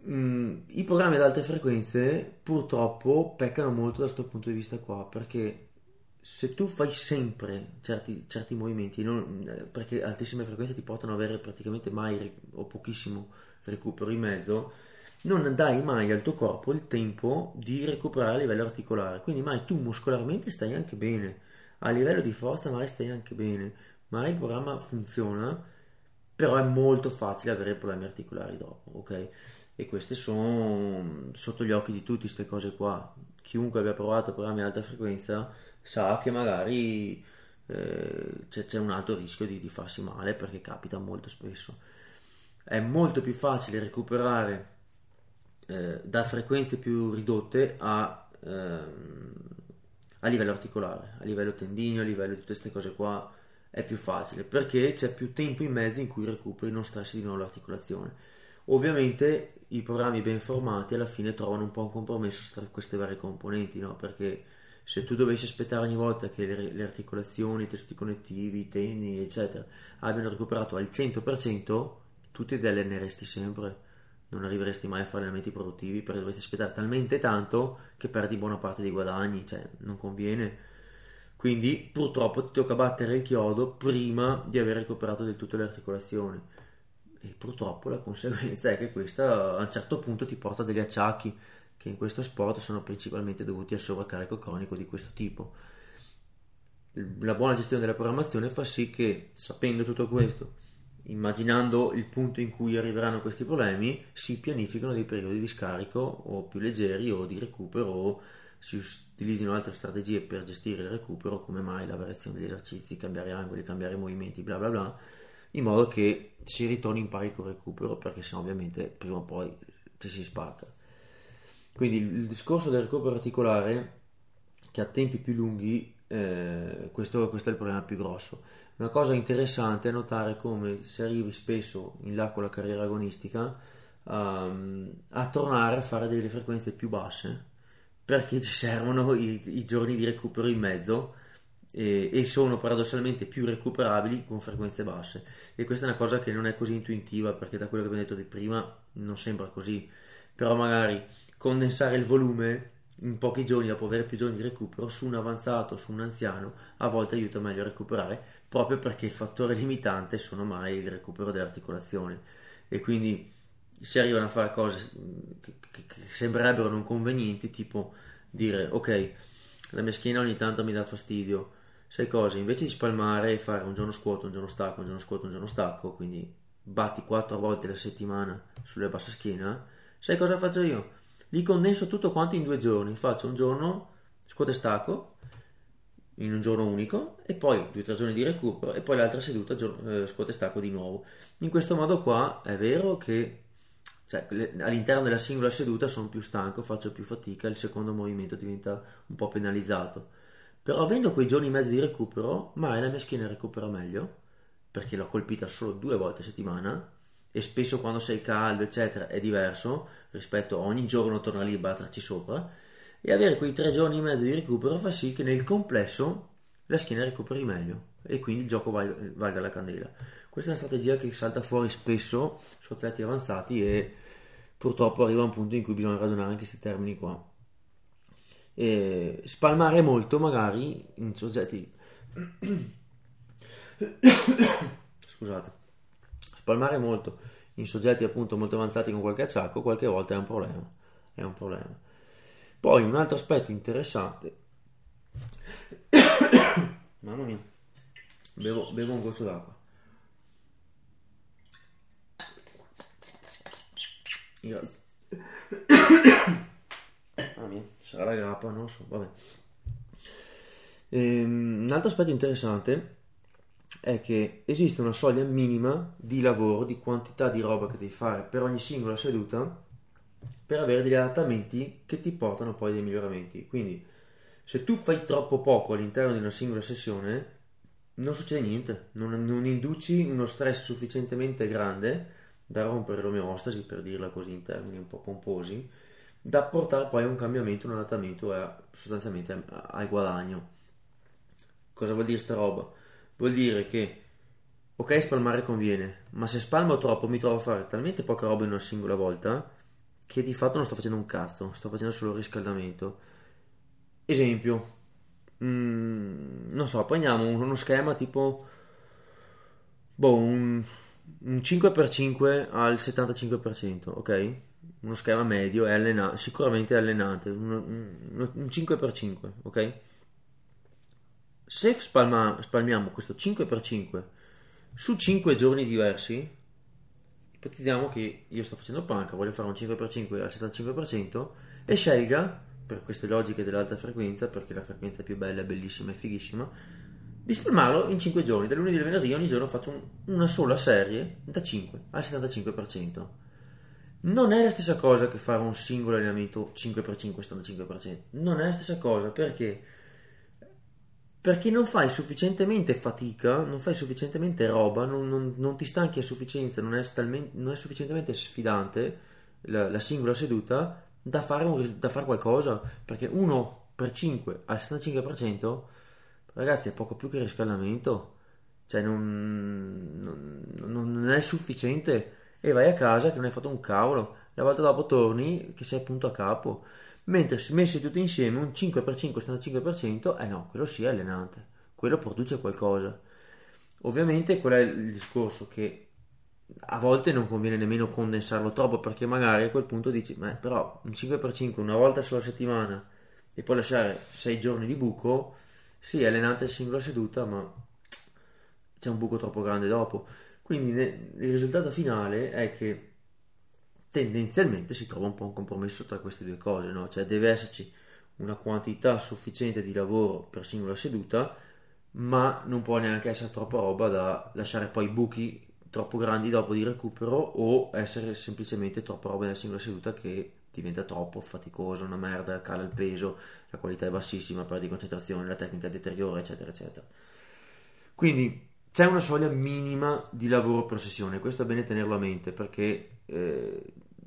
Speaker 1: Mm, I programmi ad alte frequenze purtroppo peccano molto da questo punto di vista qua perché se tu fai sempre certi, certi movimenti, non, eh, perché altissime frequenze ti portano ad avere praticamente mai o pochissimo recupero in mezzo, non dai mai al tuo corpo il tempo di recuperare a livello articolare. Quindi mai tu muscolarmente stai anche bene, a livello di forza mai stai anche bene, mai il programma funziona, però è molto facile avere problemi articolari dopo, ok? E queste sono sotto gli occhi di tutti queste cose qua. Chiunque abbia provato programmi ad alta frequenza sa che magari eh, c'è, c'è, un alto rischio di, di, farsi male perché capita molto spesso. È molto più facile recuperare eh, da frequenze più ridotte a, ehm, a livello articolare a livello tendineo a livello di tutte queste cose qua è più facile perché c'è più tempo in mezzo in cui recuperi non stressi di nuovo l'articolazione Ovviamente i programmi ben formati alla fine trovano un po' un compromesso tra queste varie componenti, no? perché se tu dovessi aspettare ogni volta che le, articolazioni, i tessuti connettivi, i tenni, eccetera, abbiano recuperato al 100%, tu ti alleneresti sempre, non arriveresti mai a fare allenamenti produttivi perché dovresti aspettare talmente tanto che perdi buona parte dei guadagni, cioè non conviene. Quindi purtroppo ti tocca battere il chiodo prima di aver recuperato del tutto le articolazioni. E purtroppo la conseguenza è che questa a un certo punto ti porta degli acciacchi che in questo sport sono principalmente dovuti al sovraccarico cronico di questo tipo. La buona gestione della programmazione fa sì che, sapendo tutto questo, immaginando il punto in cui arriveranno questi problemi, si pianificano dei periodi di scarico o più leggeri o di recupero o si utilizzino altre strategie per gestire il recupero, come mai la variazione degli esercizi, cambiare angoli, cambiare movimenti, bla bla bla, in modo che si ritorni in pari col recupero, perché sennò ovviamente prima o poi ci si spacca. Quindi il discorso del recupero articolare, che ha tempi più lunghi, eh, questo, questo è il problema più grosso. Una cosa interessante è notare come si arrivi spesso in là con la carriera agonistica um, a tornare a fare delle frequenze più basse perché ci servono i, i giorni di recupero in mezzo e, sono paradossalmente più recuperabili con frequenze basse. E questa è una cosa che non è così intuitiva perché da quello che abbiamo detto di prima non sembra così. Però magari condensare il volume in pochi giorni dopo avere più giorni di recupero su un avanzato, su un anziano a volte aiuta meglio a recuperare proprio perché il fattore limitante sono mai il recupero dell'articolazione. E quindi si arrivano a fare cose che, che, che sembrerebbero non convenienti, tipo dire ok, la mia schiena ogni tanto mi dà fastidio, sai cosa, invece di spalmare e fare un giorno scuoto, un giorno stacco, un giorno scuoto, un giorno stacco, quindi batti quattro volte la settimana sulle basse schiena, sai cosa faccio io? Li condenso tutto quanto in due giorni, faccio un giorno scuoto e stacco, in un giorno unico e poi due o tre giorni di recupero e poi l'altra seduta eh, scuoto e stacco di nuovo. In questo modo qua è vero che cioè, all'interno della singola seduta sono più stanco, faccio più fatica, il secondo movimento diventa un po' penalizzato. Però avendo quei giorni e mezzo di recupero, mai la mia schiena recupera meglio, perché l'ho colpita solo due volte a settimana, e spesso quando sei caldo, eccetera, è diverso rispetto a ogni giorno tornare lì e batterci sopra, e avere quei tre giorni e mezzo di recupero fa sì che nel complesso la schiena recuperi meglio e quindi il gioco valga la candela. Questa è una strategia che salta fuori spesso su atleti avanzati e purtroppo arriva a un punto in cui bisogna ragionare in questi termini qua. E spalmare molto magari in soggetti. Scusate. Spalmare molto in soggetti appunto molto avanzati con qualche acciacco qualche volta è un problema è un problema. Poi un altro aspetto interessante. Mamma mia. Bevo, bevo un goccio d'acqua. Io... ah sarà la grappa, non so, vabbè. Ehm, un altro aspetto interessante è che esiste una soglia minima di lavoro, di quantità di roba che devi fare per ogni singola seduta per avere degli adattamenti che ti portano poi dei miglioramenti. Quindi, se tu fai troppo poco all'interno di una singola sessione, non succede niente, non, non induci uno stress sufficientemente grande da rompere l'omeostasi, per dirla così in termini un po' pomposi, da portare poi a un cambiamento, un adattamento a, sostanzialmente al guadagno. Cosa vuol dire sta roba? Vuol dire che, ok, spalmare conviene, ma se spalmo troppo mi trovo a fare talmente poca roba in una singola volta che di fatto non sto facendo un cazzo, sto facendo solo riscaldamento. Esempio, mm, non so, prendiamo uno schema tipo, boh, un un 5x5 al 75%, ok? Uno schema medio è allenante, sicuramente è allenante, un, un, un 5x5, ok? Se spalma, spalmiamo questo 5x5 su 5 giorni diversi, ipotizziamo che io sto facendo panca, voglio fare un 5x5 al 75% e scelga, per queste logiche dell'alta frequenza, perché la frequenza più bella, bellissima e fighissima, di spalmarlo in 5 giorni, da lunedì al venerdì ogni giorno faccio un, una sola serie da 5 al 75%. Non è la stessa cosa che fare un singolo allenamento 5x5 75%. Non è la stessa cosa perché perché non fai sufficientemente fatica, non fai sufficientemente roba, non, non, non ti stanchi a sufficienza, non è, talmente, non è sufficientemente sfidante la, la singola seduta da fare, un, da fare qualcosa. Perché 1 per 5 al 75% ragazzi è poco più che riscaldamento cioè non, non, è sufficiente e vai a casa che non hai fatto un cavolo la volta dopo torni che sei appunto a capo mentre se messi tutti insieme un 5x5 75%, eh no, quello sì è allenante, quello produce qualcosa. Ovviamente qual è il discorso che a volte non conviene nemmeno condensarlo troppo perché magari a quel punto dici, ma però un 5x5 una volta sulla settimana e poi lasciare 6 giorni di buco, sì, il singola seduta, ma c'è un buco troppo grande dopo. Quindi il risultato finale è che tendenzialmente si trova un po' un compromesso tra queste due cose, no? Cioè deve esserci una quantità sufficiente di lavoro per singola seduta, ma non può neanche essere troppa roba da lasciare poi buchi troppo grandi dopo di recupero o essere semplicemente troppa roba nella singola seduta che diventa troppo faticoso, una merda, cala il peso, la qualità è bassissima, perdi concentrazione, la tecnica deteriora, eccetera, eccetera. Quindi c'è una soglia minima di lavoro per sessione, questo è bene tenerlo a mente perché eh,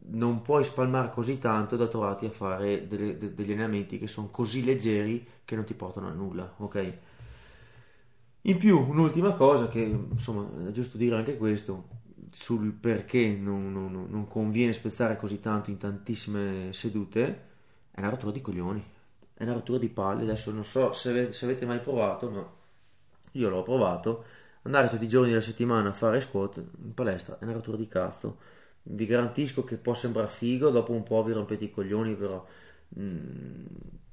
Speaker 1: non puoi spalmare così tanto da trovarti a fare delle, de, degli allenamenti che sono così leggeri che non ti portano a nulla, ok? In più, un'ultima cosa che insomma è giusto dire anche questo sul perché non, non, non conviene spezzare così tanto in tantissime sedute è una rottura di coglioni, è una rottura di palle. Adesso non so se se avete mai provato, ma io l'ho provato. Andare tutti i giorni della settimana a fare squat in palestra è una rottura di cazzo. Vi garantisco che può sembrare figo, dopo un po' vi rompete i coglioni, però. Mm,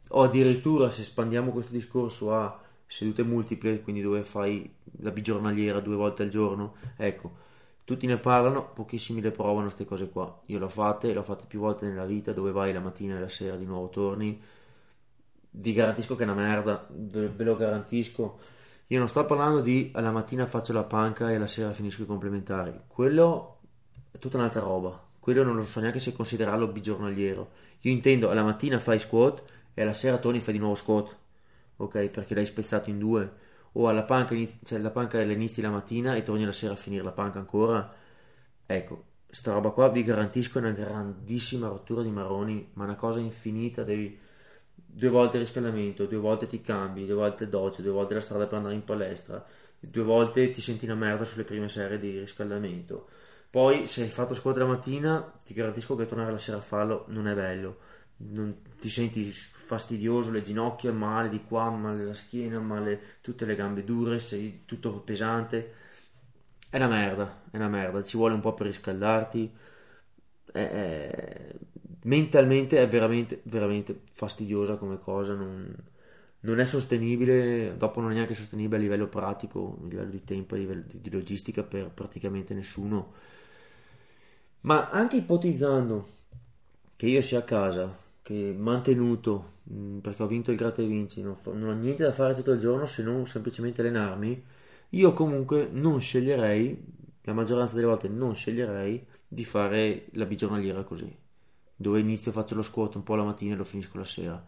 Speaker 1: o addirittura se espandiamo questo discorso a sedute multiple, quindi dove fai la bigiornaliera due volte al giorno, ecco, tutti ne parlano, pochissimi le provano queste cose qua. Io l'ho fatte, l'ho fatte più volte nella vita, dove vai la mattina e la sera di nuovo torni. Vi garantisco che è una merda, ve, ve lo garantisco. Io non sto parlando di alla mattina faccio la panca e alla sera finisco i complementari. Quello è tutta un'altra roba. Quello non lo so neanche se considerarlo bigiornaliero. Io intendo alla mattina fai squat e alla sera torni e fai di nuovo squat ok? Perché l'hai spezzato in due, o alla panca, inizi, cioè la panca la inizi la mattina e torni la sera a finire la panca ancora. Ecco, sta roba qua vi garantisco una grandissima rottura di maroni, ma una cosa infinita, devi due volte il riscaldamento, due volte ti cambi, due volte doccia, due volte la strada per andare in palestra, due volte ti senti una merda sulle prime serie di riscaldamento. Poi se hai fatto scuola la mattina, ti garantisco che tornare la sera a farlo non è bello non ti senti fastidioso, le ginocchia, male di qua, male la schiena, male tutte le gambe dure, sei tutto pesante. È una merda, è una merda, ci vuole un po' per riscaldarti. È, è, mentalmente è veramente, veramente fastidiosa come cosa, non, non, è sostenibile, dopo non è neanche sostenibile a livello pratico, a livello di tempo, a livello di, di logistica per praticamente nessuno. Ma anche ipotizzando che io sia a casa che mantenuto perché ho vinto il gratta e vinci, non, non ho niente da fare tutto il giorno se non semplicemente allenarmi, io comunque non sceglierei, la maggioranza delle volte non sceglierei di fare la bigiornaliera così, dove inizio faccio lo squat un po' la mattina e lo finisco la sera.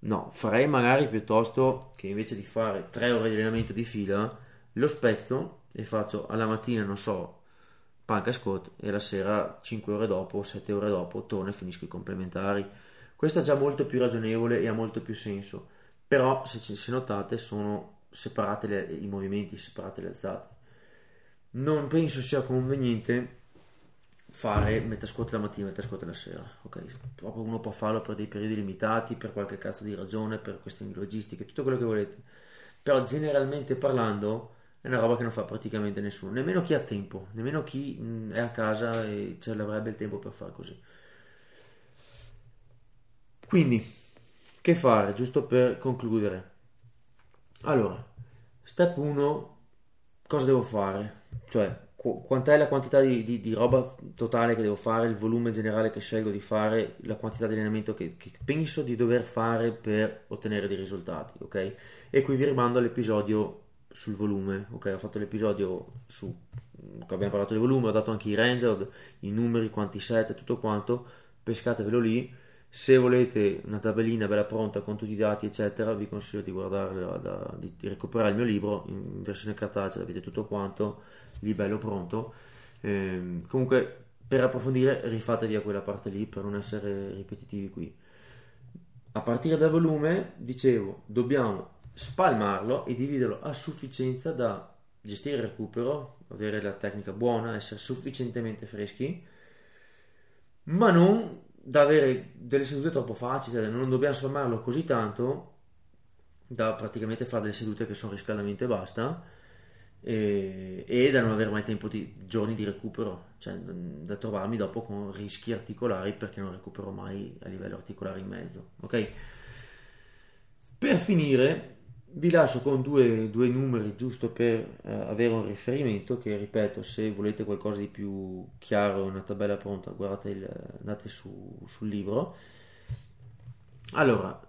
Speaker 1: No, farei magari piuttosto che invece di fare 3 ore di allenamento di fila, lo spezzo e faccio alla mattina, non so, panca squat e la sera 5 ore dopo, 7 ore dopo, torno e finisco i complementari questo è già molto più ragionevole e ha molto più senso, però se, se notate sono separate le, i movimenti, separate le alzate. Non penso sia conveniente fare metà squat la mattina metà squat la sera, ok? Proprio uno può farlo per dei periodi limitati, per qualche cazzo di ragione, per questioni logistiche, tutto quello che volete. Però generalmente parlando è una roba che non fa praticamente nessuno, nemmeno chi ha tempo, nemmeno chi mh, è a casa e ce l'avrebbe il tempo per fare così. Quindi, che fare? Giusto per concludere. Allora, step 1, cosa devo fare? Cioè, qu- quant'è la quantità di, di, di, roba totale che devo fare, il volume generale che scelgo di fare, la quantità di allenamento che, che penso di dover fare per ottenere dei risultati, ok? E qui vi rimando all'episodio sul volume, ok? Ho fatto l'episodio su, abbiamo parlato di volume, ho dato anche i range, i numeri, quanti set, tutto quanto, pescatevelo lì se volete una tabellina bella pronta con tutti i dati, eccetera, vi consiglio di guardarla, da, di, di, recuperare il mio libro in versione cartacea, avete tutto quanto lì bello pronto. Eh, comunque, per approfondire, rifatevi a quella parte lì per non essere ripetitivi qui. A partire dal volume, dicevo, dobbiamo spalmarlo e dividerlo a sufficienza da gestire il recupero, avere la tecnica buona, essere sufficientemente freschi, ma non da avere delle sedute troppo facili, cioè non dobbiamo sformarlo così tanto da praticamente fare delle sedute che sono riscaldamento e basta e, e da non avere mai tempo di giorni di recupero, cioè da trovarmi dopo con rischi articolari perché non recupero mai a livello articolare in mezzo. Ok? Per finire, vi lascio con due, due numeri giusto per eh, avere un riferimento che ripeto se volete qualcosa di più chiaro una tabella pronta guardate il, andate su, sul libro. Allora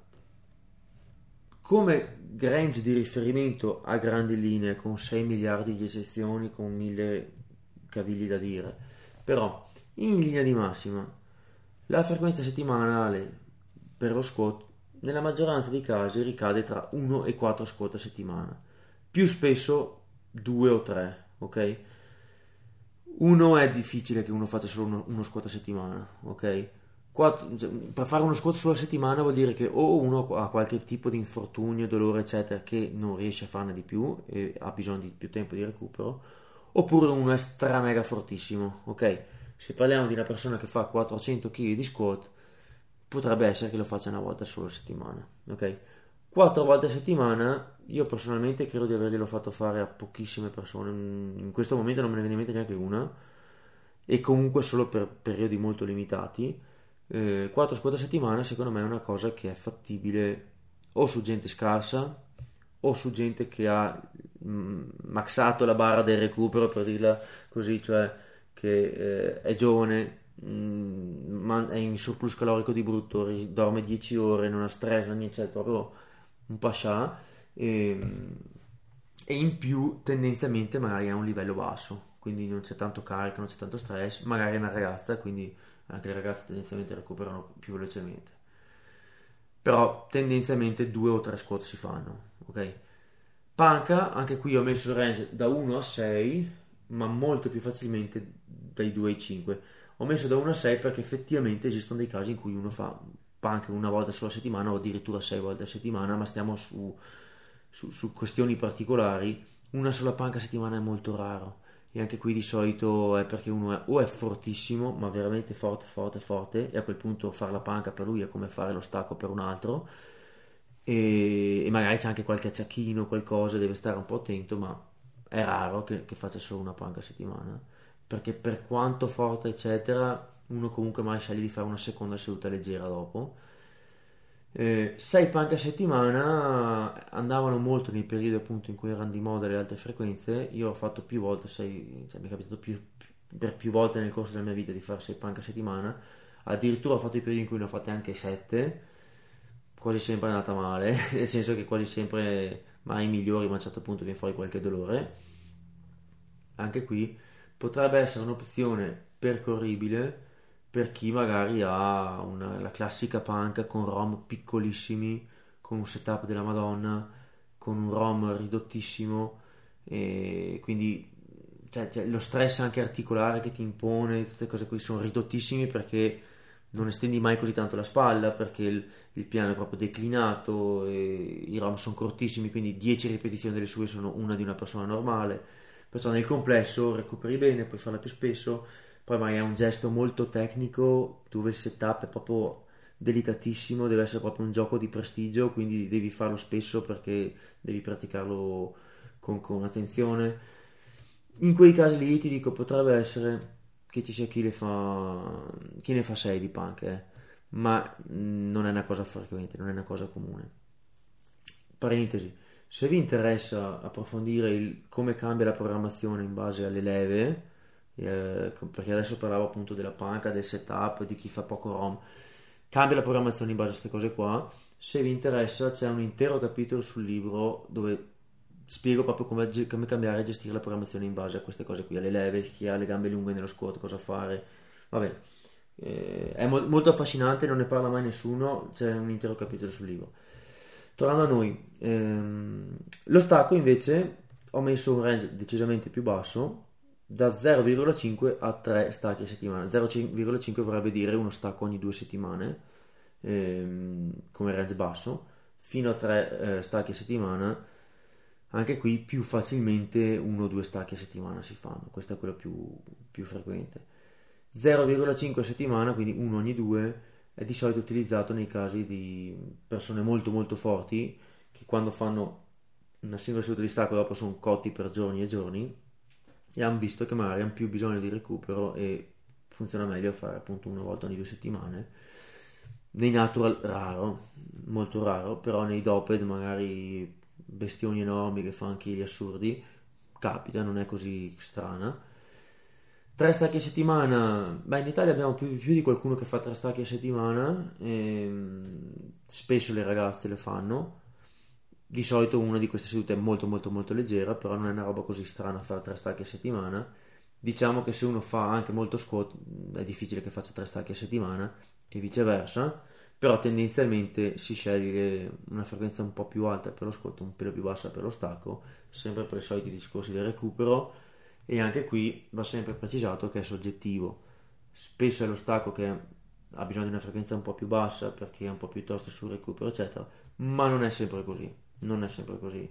Speaker 1: come range di riferimento a grandi linee con 6 miliardi di eccezioni con 1000 cavigli da dire. Però in linea di massima la frequenza settimanale per lo squat nella maggioranza dei casi ricade tra 1 e 4 squat a settimana, più spesso 2 o 3, ok? Uno è difficile che uno faccia solo uno, uno squat a settimana, ok? Quattro, cioè, per fare uno squat solo a settimana vuol dire che o uno ha qualche tipo di infortunio, dolore, eccetera, che non riesce a farne di più e ha bisogno di più tempo di recupero, oppure uno è stra mega fortissimo, ok? Se parliamo di una persona che fa 400 kg di squat, potrebbe essere che lo faccia una volta solo a settimana, ok? Quattro volte a settimana, io personalmente credo di averglielo fatto fare a pochissime persone, in questo momento non me ne viene in mente neanche una, e comunque solo per periodi molto limitati. Eh, 4 squat a settimana secondo me è una cosa che è fattibile o su gente scarsa o su gente che ha mh, maxato la barra del recupero per dirla così, cioè che eh, è giovane, Mm, è in surplus calorico di brutto, dorme 10 ore, non ha stress, non niente, è proprio un pascià e, e, in più tendenzialmente magari ha un livello basso, quindi non c'è tanto carico, non c'è tanto stress, magari è una ragazza, quindi anche le ragazze tendenzialmente recuperano più velocemente. Però tendenzialmente due o tre squat si fanno, ok? Panca, anche qui ho messo il range da 1 a 6, ma molto più facilmente dai 2 ai 5 ho messo da 1 a 6 perché effettivamente esistono dei casi in cui uno fa punk una volta solo a settimana o addirittura 6 volte a settimana, ma stiamo su, su, su questioni particolari. Una sola punk a settimana è molto raro. E anche qui di solito è perché uno è, o è fortissimo, ma veramente forte, forte, forte, e a quel punto fare la panca per lui è come fare lo stacco per un altro, e, e magari c'è anche qualche acciacchino, qualcosa, deve stare un po' attento, ma è raro che, che faccia solo una panca a settimana perché per quanto forte eccetera uno comunque mai sceglie di fare una seconda seduta leggera dopo. 6 eh, punk a settimana andavano molto nei periodi appunto in cui erano di moda le alte frequenze. Io ho fatto più volte 6 cioè mi è capitato più, per più volte nel corso della mia vita di fare 6 punk a settimana. Addirittura ho fatto i periodi in cui ne ho fatte anche 7 quasi sempre è andata male nel senso che quasi sempre mai migliori ma a un certo punto viene fuori qualche dolore. Anche qui potrebbe essere un'opzione percorribile per chi magari ha una, la classica panca con ROM piccolissimi, con un setup della Madonna, con un ROM ridottissimo e quindi cioè, cioè, lo stress anche articolare che ti impone, queste cose qui sono ridottissimi perché non estendi mai così tanto la spalla perché il, il piano è proprio declinato i ROM sono cortissimi quindi 10 ripetizioni delle sue sono una di una persona normale perciò nel complesso recuperi bene, puoi farla più spesso, poi magari è un gesto molto tecnico dove il setup è proprio delicatissimo, deve essere proprio un gioco di prestigio, quindi devi farlo spesso perché devi praticarlo con, con attenzione. In quei casi lì ti dico potrebbe essere che ci sia chi, fa, chi ne fa 6 di punk, eh, ma non è una cosa frequente, non è una cosa comune. Parentesi se vi interessa approfondire il, come cambia la programmazione in base alle leve, eh, perché adesso parlavo appunto della panca, del setup, di chi fa poco ROM, cambia la programmazione in base a queste cose qua. Se vi interessa c'è un intero capitolo sul libro dove spiego proprio come, come cambiare e gestire la programmazione in base a queste cose qui, alle leve, chi ha le gambe lunghe nello squat, cosa fare. Va bene, eh, è mo- molto affascinante, non ne parla mai nessuno, c'è un intero capitolo sul libro. Tornando a noi, ehm, lo stacco invece ho messo un range decisamente più basso, da 0,5 a 3 stacchi a settimana. 0,5 vorrebbe dire uno stacco ogni due settimane, ehm, come range basso, fino a 3 eh, stacchi a settimana. Anche qui più facilmente uno o due stacchi a settimana si fanno, questo è quello più, più frequente. 0,5 a settimana, quindi uno ogni due, è di solito utilizzato nei casi di persone molto molto forti che quando fanno una singola seduta di stacco dopo sono cotti per giorni e giorni e hanno visto che magari hanno più bisogno di recupero e funziona meglio fare appunto una volta ogni due settimane. Nei natural raro, molto raro, però nei doped magari bestioni enormi che fanno chili assurdi, capita, non è così strana Tre stacchi a settimana, beh in Italia abbiamo più, più, di qualcuno che fa tre stacchi a settimana, ehm, spesso le ragazze le fanno, di solito una di queste sedute è molto molto molto leggera, però non è una roba così strana fare tre stacchi a settimana. Diciamo che se uno fa anche molto squat è difficile che faccia tre stacchi a settimana e viceversa, però tendenzialmente si sceglie una frequenza un po' più alta per lo squat, un pelo più bassa per lo stacco, sempre per i soliti discorsi del recupero e anche qui va sempre precisato che è soggettivo. Spesso è lo stacco che ha bisogno di una frequenza un po' più bassa perché è un po' più tosto sul recupero, eccetera, ma non è sempre così. Non è sempre così.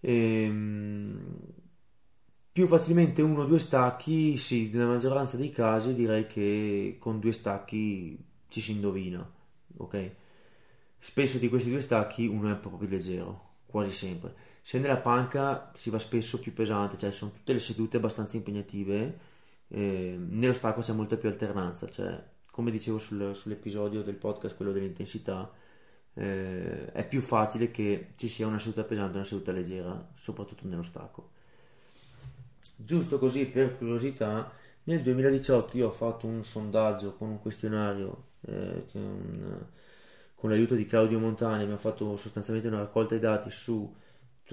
Speaker 1: Ehm, più facilmente uno o due stacchi, sì, nella maggioranza dei casi direi che con due stacchi ci si indovina, ok? Spesso di questi due stacchi uno è po' più leggero, quasi sempre se nella panca si va spesso più pesante, cioè sono tutte le sedute abbastanza impegnative, eh, nello stacco c'è molta più alternanza, cioè come dicevo sul, sull'episodio del podcast, quello dell'intensità, eh, è più facile che ci sia una seduta pesante e una seduta leggera, soprattutto nello stacco. Giusto così per curiosità, nel 2018 io ho fatto un sondaggio con un questionario eh, un, con l'aiuto di Claudio Montani, abbiamo fatto sostanzialmente una raccolta di dati su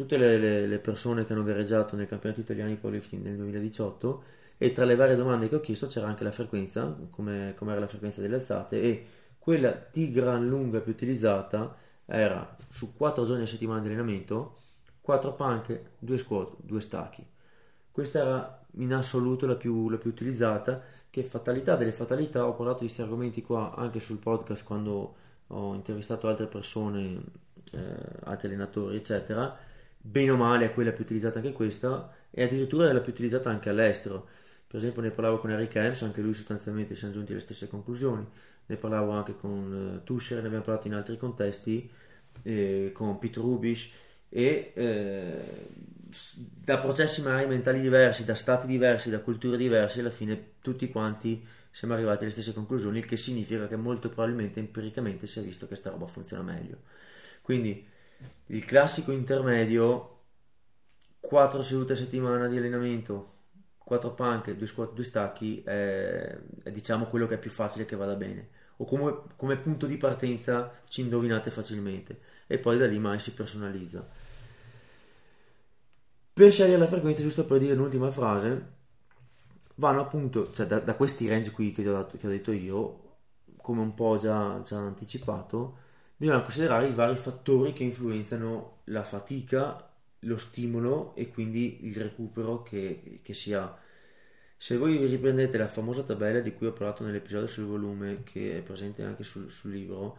Speaker 1: tutte le, le, le, persone che hanno gareggiato nel campionato italiano di powerlifting nel 2018 e tra le varie domande che ho chiesto c'era anche la frequenza, come, come era la frequenza delle alzate e quella di gran lunga più utilizzata era su 4 giorni a settimana di allenamento 4 panche, 2 squat, 2 stacchi. Questa era in assoluto la più, la più utilizzata, che fatalità delle fatalità, ho parlato di questi argomenti qua anche sul podcast quando ho intervistato altre persone, eh, altri allenatori, eccetera bene o male è quella più utilizzata anche questa e addirittura è la più utilizzata anche all'estero. Per esempio ne parlavo con Eric Hems, anche lui sostanzialmente siamo giunti alle stesse conclusioni, ne parlavo anche con uh, Tusher, ne abbiamo parlato in altri contesti, eh, con Pete Rubish e eh, da processi magari mentali diversi, da stati diversi, da culture diverse, alla fine tutti quanti siamo arrivati alle stesse conclusioni, il che significa che molto probabilmente empiricamente si è visto che sta roba funziona meglio. Quindi il classico intermedio 4 sedute a settimana di allenamento 4 panche, 2 squat, 2 stacchi è, è, diciamo quello che è più facile che vada bene. O come, come punto di partenza ci indovinate facilmente. E poi da lì mai si personalizza. Per scegliere la frequenza giusto per dire l'ultima frase vanno appunto cioè da, da questi range qui che, ho, dato, che ho detto io come un po' già, già anticipato bisogna considerare i vari fattori che influenzano la fatica, lo stimolo e quindi il recupero che, che si ha. Se voi riprendete la famosa tabella di cui ho parlato nell'episodio sul volume, che è presente anche sul, sul libro,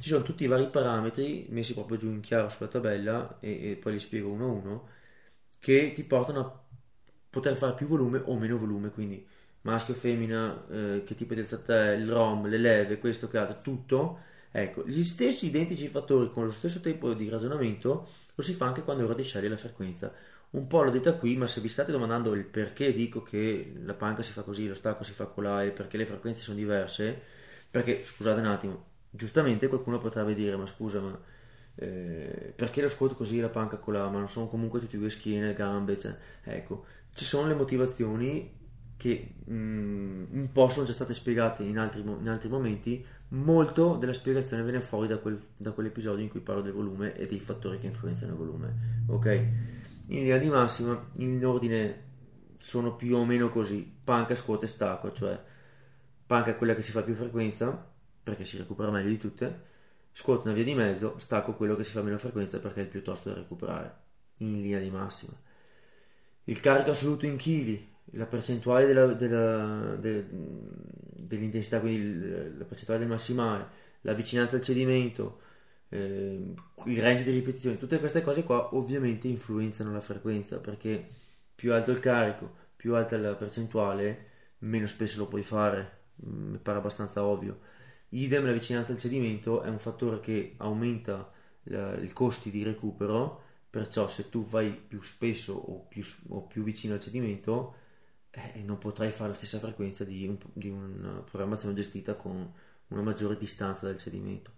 Speaker 1: ci sono tutti i vari parametri messi proprio giù in chiaro sulla tabella e, e poi li spiego uno a uno, che ti portano a poter fare più volume o meno volume, quindi maschio, femmina, eh, che tipo di alzata è, il ROM, le leve, questo che altro, tutto Ecco, gli stessi identici fattori con lo stesso tempo di ragionamento lo si fa anche quando è ora di scegliere la frequenza. Un po' l'ho detta qui, ma se vi state domandando il perché dico che la panca si fa così, lo stacco si fa colà e perché le frequenze sono diverse, perché scusate un attimo, giustamente qualcuno potrebbe dire, ma scusa, ma eh, perché lo squat così la panca colà, ma non sono comunque tutti due schiene, gambe, cioè, ecco, ci sono le motivazioni che mh, mm, un po' sono già state spiegate in altri, in altri momenti, molto della spiegazione viene fuori da, quel, da, quell'episodio in cui parlo del volume e dei fattori che influenzano il volume. Ok? In linea di massima, in ordine sono più o meno così: panca, squat e stacco, cioè panca è quella che si fa più frequenza perché si recupera meglio di tutte, squat una via di mezzo, stacco quello che si fa meno frequenza perché è il più tosto da recuperare. In linea di massima. Il carico assoluto in chili la percentuale della, della, de, dell'intensità, quindi la percentuale del massimale, la vicinanza al cedimento, eh, il range di ripetizione, tutte queste cose qua ovviamente influenzano la frequenza perché più alto il carico, più alta la percentuale, meno spesso lo puoi fare, mm, mi pare abbastanza ovvio. Idem, la vicinanza al cedimento è un fattore che aumenta i costi di recupero, perciò se tu vai più spesso o più, o più vicino al cedimento, eh, non potrai fare la stessa frequenza di, un, di una programmazione gestita con una maggiore distanza dal cedimento,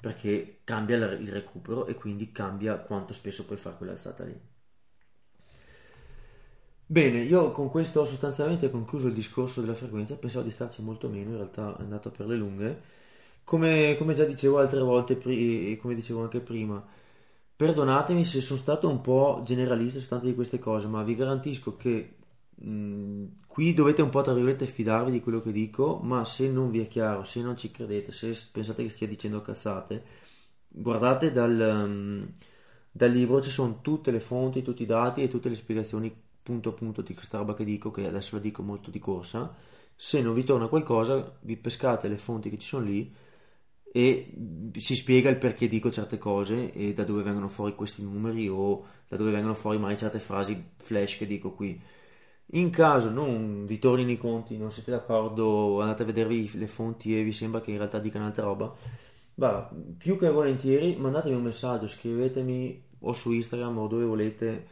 Speaker 1: perché cambia il recupero e quindi cambia quanto spesso puoi fare quell'alzata lì. Bene, io con questo ho sostanzialmente concluso il discorso della frequenza, pensavo di starci molto meno, in realtà è andato per le lunghe. Come, come già dicevo altre volte e come dicevo anche prima, perdonatemi se sono stato un po' generalista su tante di queste cose, ma vi garantisco che mh, qui dovete un po' tra virgolette fidarvi di quello che dico, ma se non vi è chiaro, se non ci credete, se pensate che stia dicendo cazzate, guardate dal, um, dal libro, ci sono tutte le fonti, tutti i dati e tutte le spiegazioni punto a punto di questa roba che dico, che adesso la dico molto di corsa, se non vi torna qualcosa vi pescate le fonti che ci sono lì e si spiega il perché dico certe cose e da dove vengono fuori questi numeri o da dove vengono fuori mai certe frasi flash che dico qui. In caso non vi tornino i conti, non siete d'accordo, andate a vedervi le fonti e vi sembra che in realtà dicano altra roba, bah, più che volentieri mandatemi un messaggio, scrivetemi o su Instagram o dove volete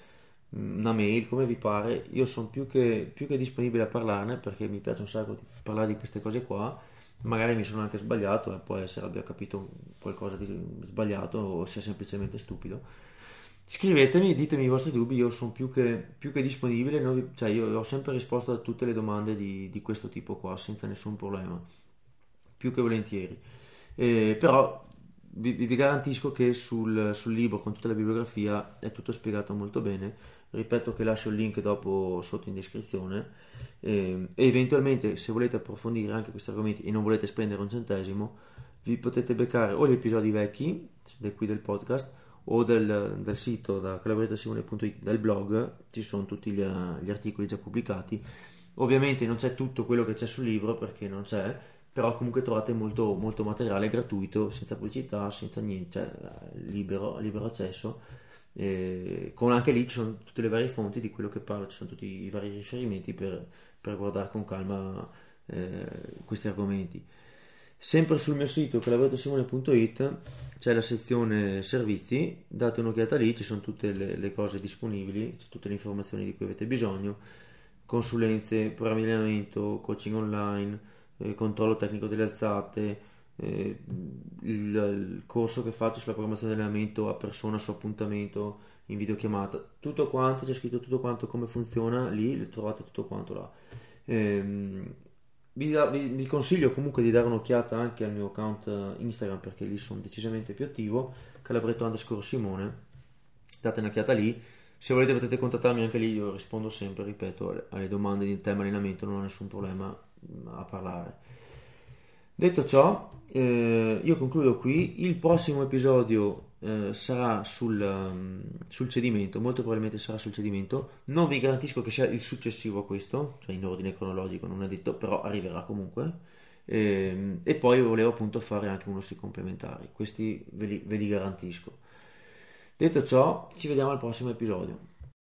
Speaker 1: una mail, come vi pare, io sono più che, più che disponibile a parlarne perché mi piace un sacco di parlare di queste cose qua, magari mi sono anche sbagliato, eh, può essere abbia capito qualcosa di sbagliato o sia semplicemente stupido. Scrivetemi, ditemi i vostri dubbi, io sono più che, più che disponibile, vi, cioè io ho sempre risposto a tutte le domande di, di questo tipo qua senza nessun problema, più che volentieri. Eh, però vi, vi, garantisco che sul, sul libro con tutta la bibliografia è tutto spiegato molto bene ripeto che lascio il link dopo sotto in descrizione e, e eventualmente se volete approfondire anche questi argomenti e non volete spendere un centesimo vi potete beccare o gli episodi vecchi qui del podcast o del, del sito da collaboratosimone.it del blog ci sono tutti gli, gli, articoli già pubblicati ovviamente non c'è tutto quello che c'è sul libro perché non c'è però comunque trovate molto, molto materiale gratuito senza pubblicità senza niente cioè libero, libero accesso eh, con anche lì ci sono tutte le varie fonti di quello che parlo, ci sono tutti i vari riferimenti per, per guardare con calma eh, questi argomenti. Sempre sul mio sito collaboratosimone.it c'è la sezione servizi, date un'occhiata lì, ci sono tutte le, le cose disponibili, tutte le informazioni di cui avete bisogno, consulenze, programmi di allenamento, coaching online, eh, controllo tecnico delle alzate, eh, il, il, corso che faccio sulla programmazione di allenamento a persona su appuntamento in videochiamata tutto quanto c'è scritto tutto quanto come funziona lì trovate tutto quanto là. Ehm, vi, vi, vi, consiglio comunque di dare un'occhiata anche al mio account Instagram perché lì sono decisamente più attivo. Calabretto underscore Simone. Date un'occhiata lì. Se volete potete contattarmi anche lì io rispondo sempre ripeto alle domande di tema allenamento non ho nessun problema a parlare. Detto ciò, eh, io concludo qui. Il prossimo episodio eh, sarà sul, um, sul, cedimento, molto probabilmente sarà sul cedimento. Non vi garantisco che sia il successivo a questo, cioè in ordine cronologico, non è detto, però arriverà comunque. E, ehm, e poi volevo appunto fare anche uno sui complementari. Questi ve li, ve li garantisco. Detto ciò, ci vediamo al prossimo episodio.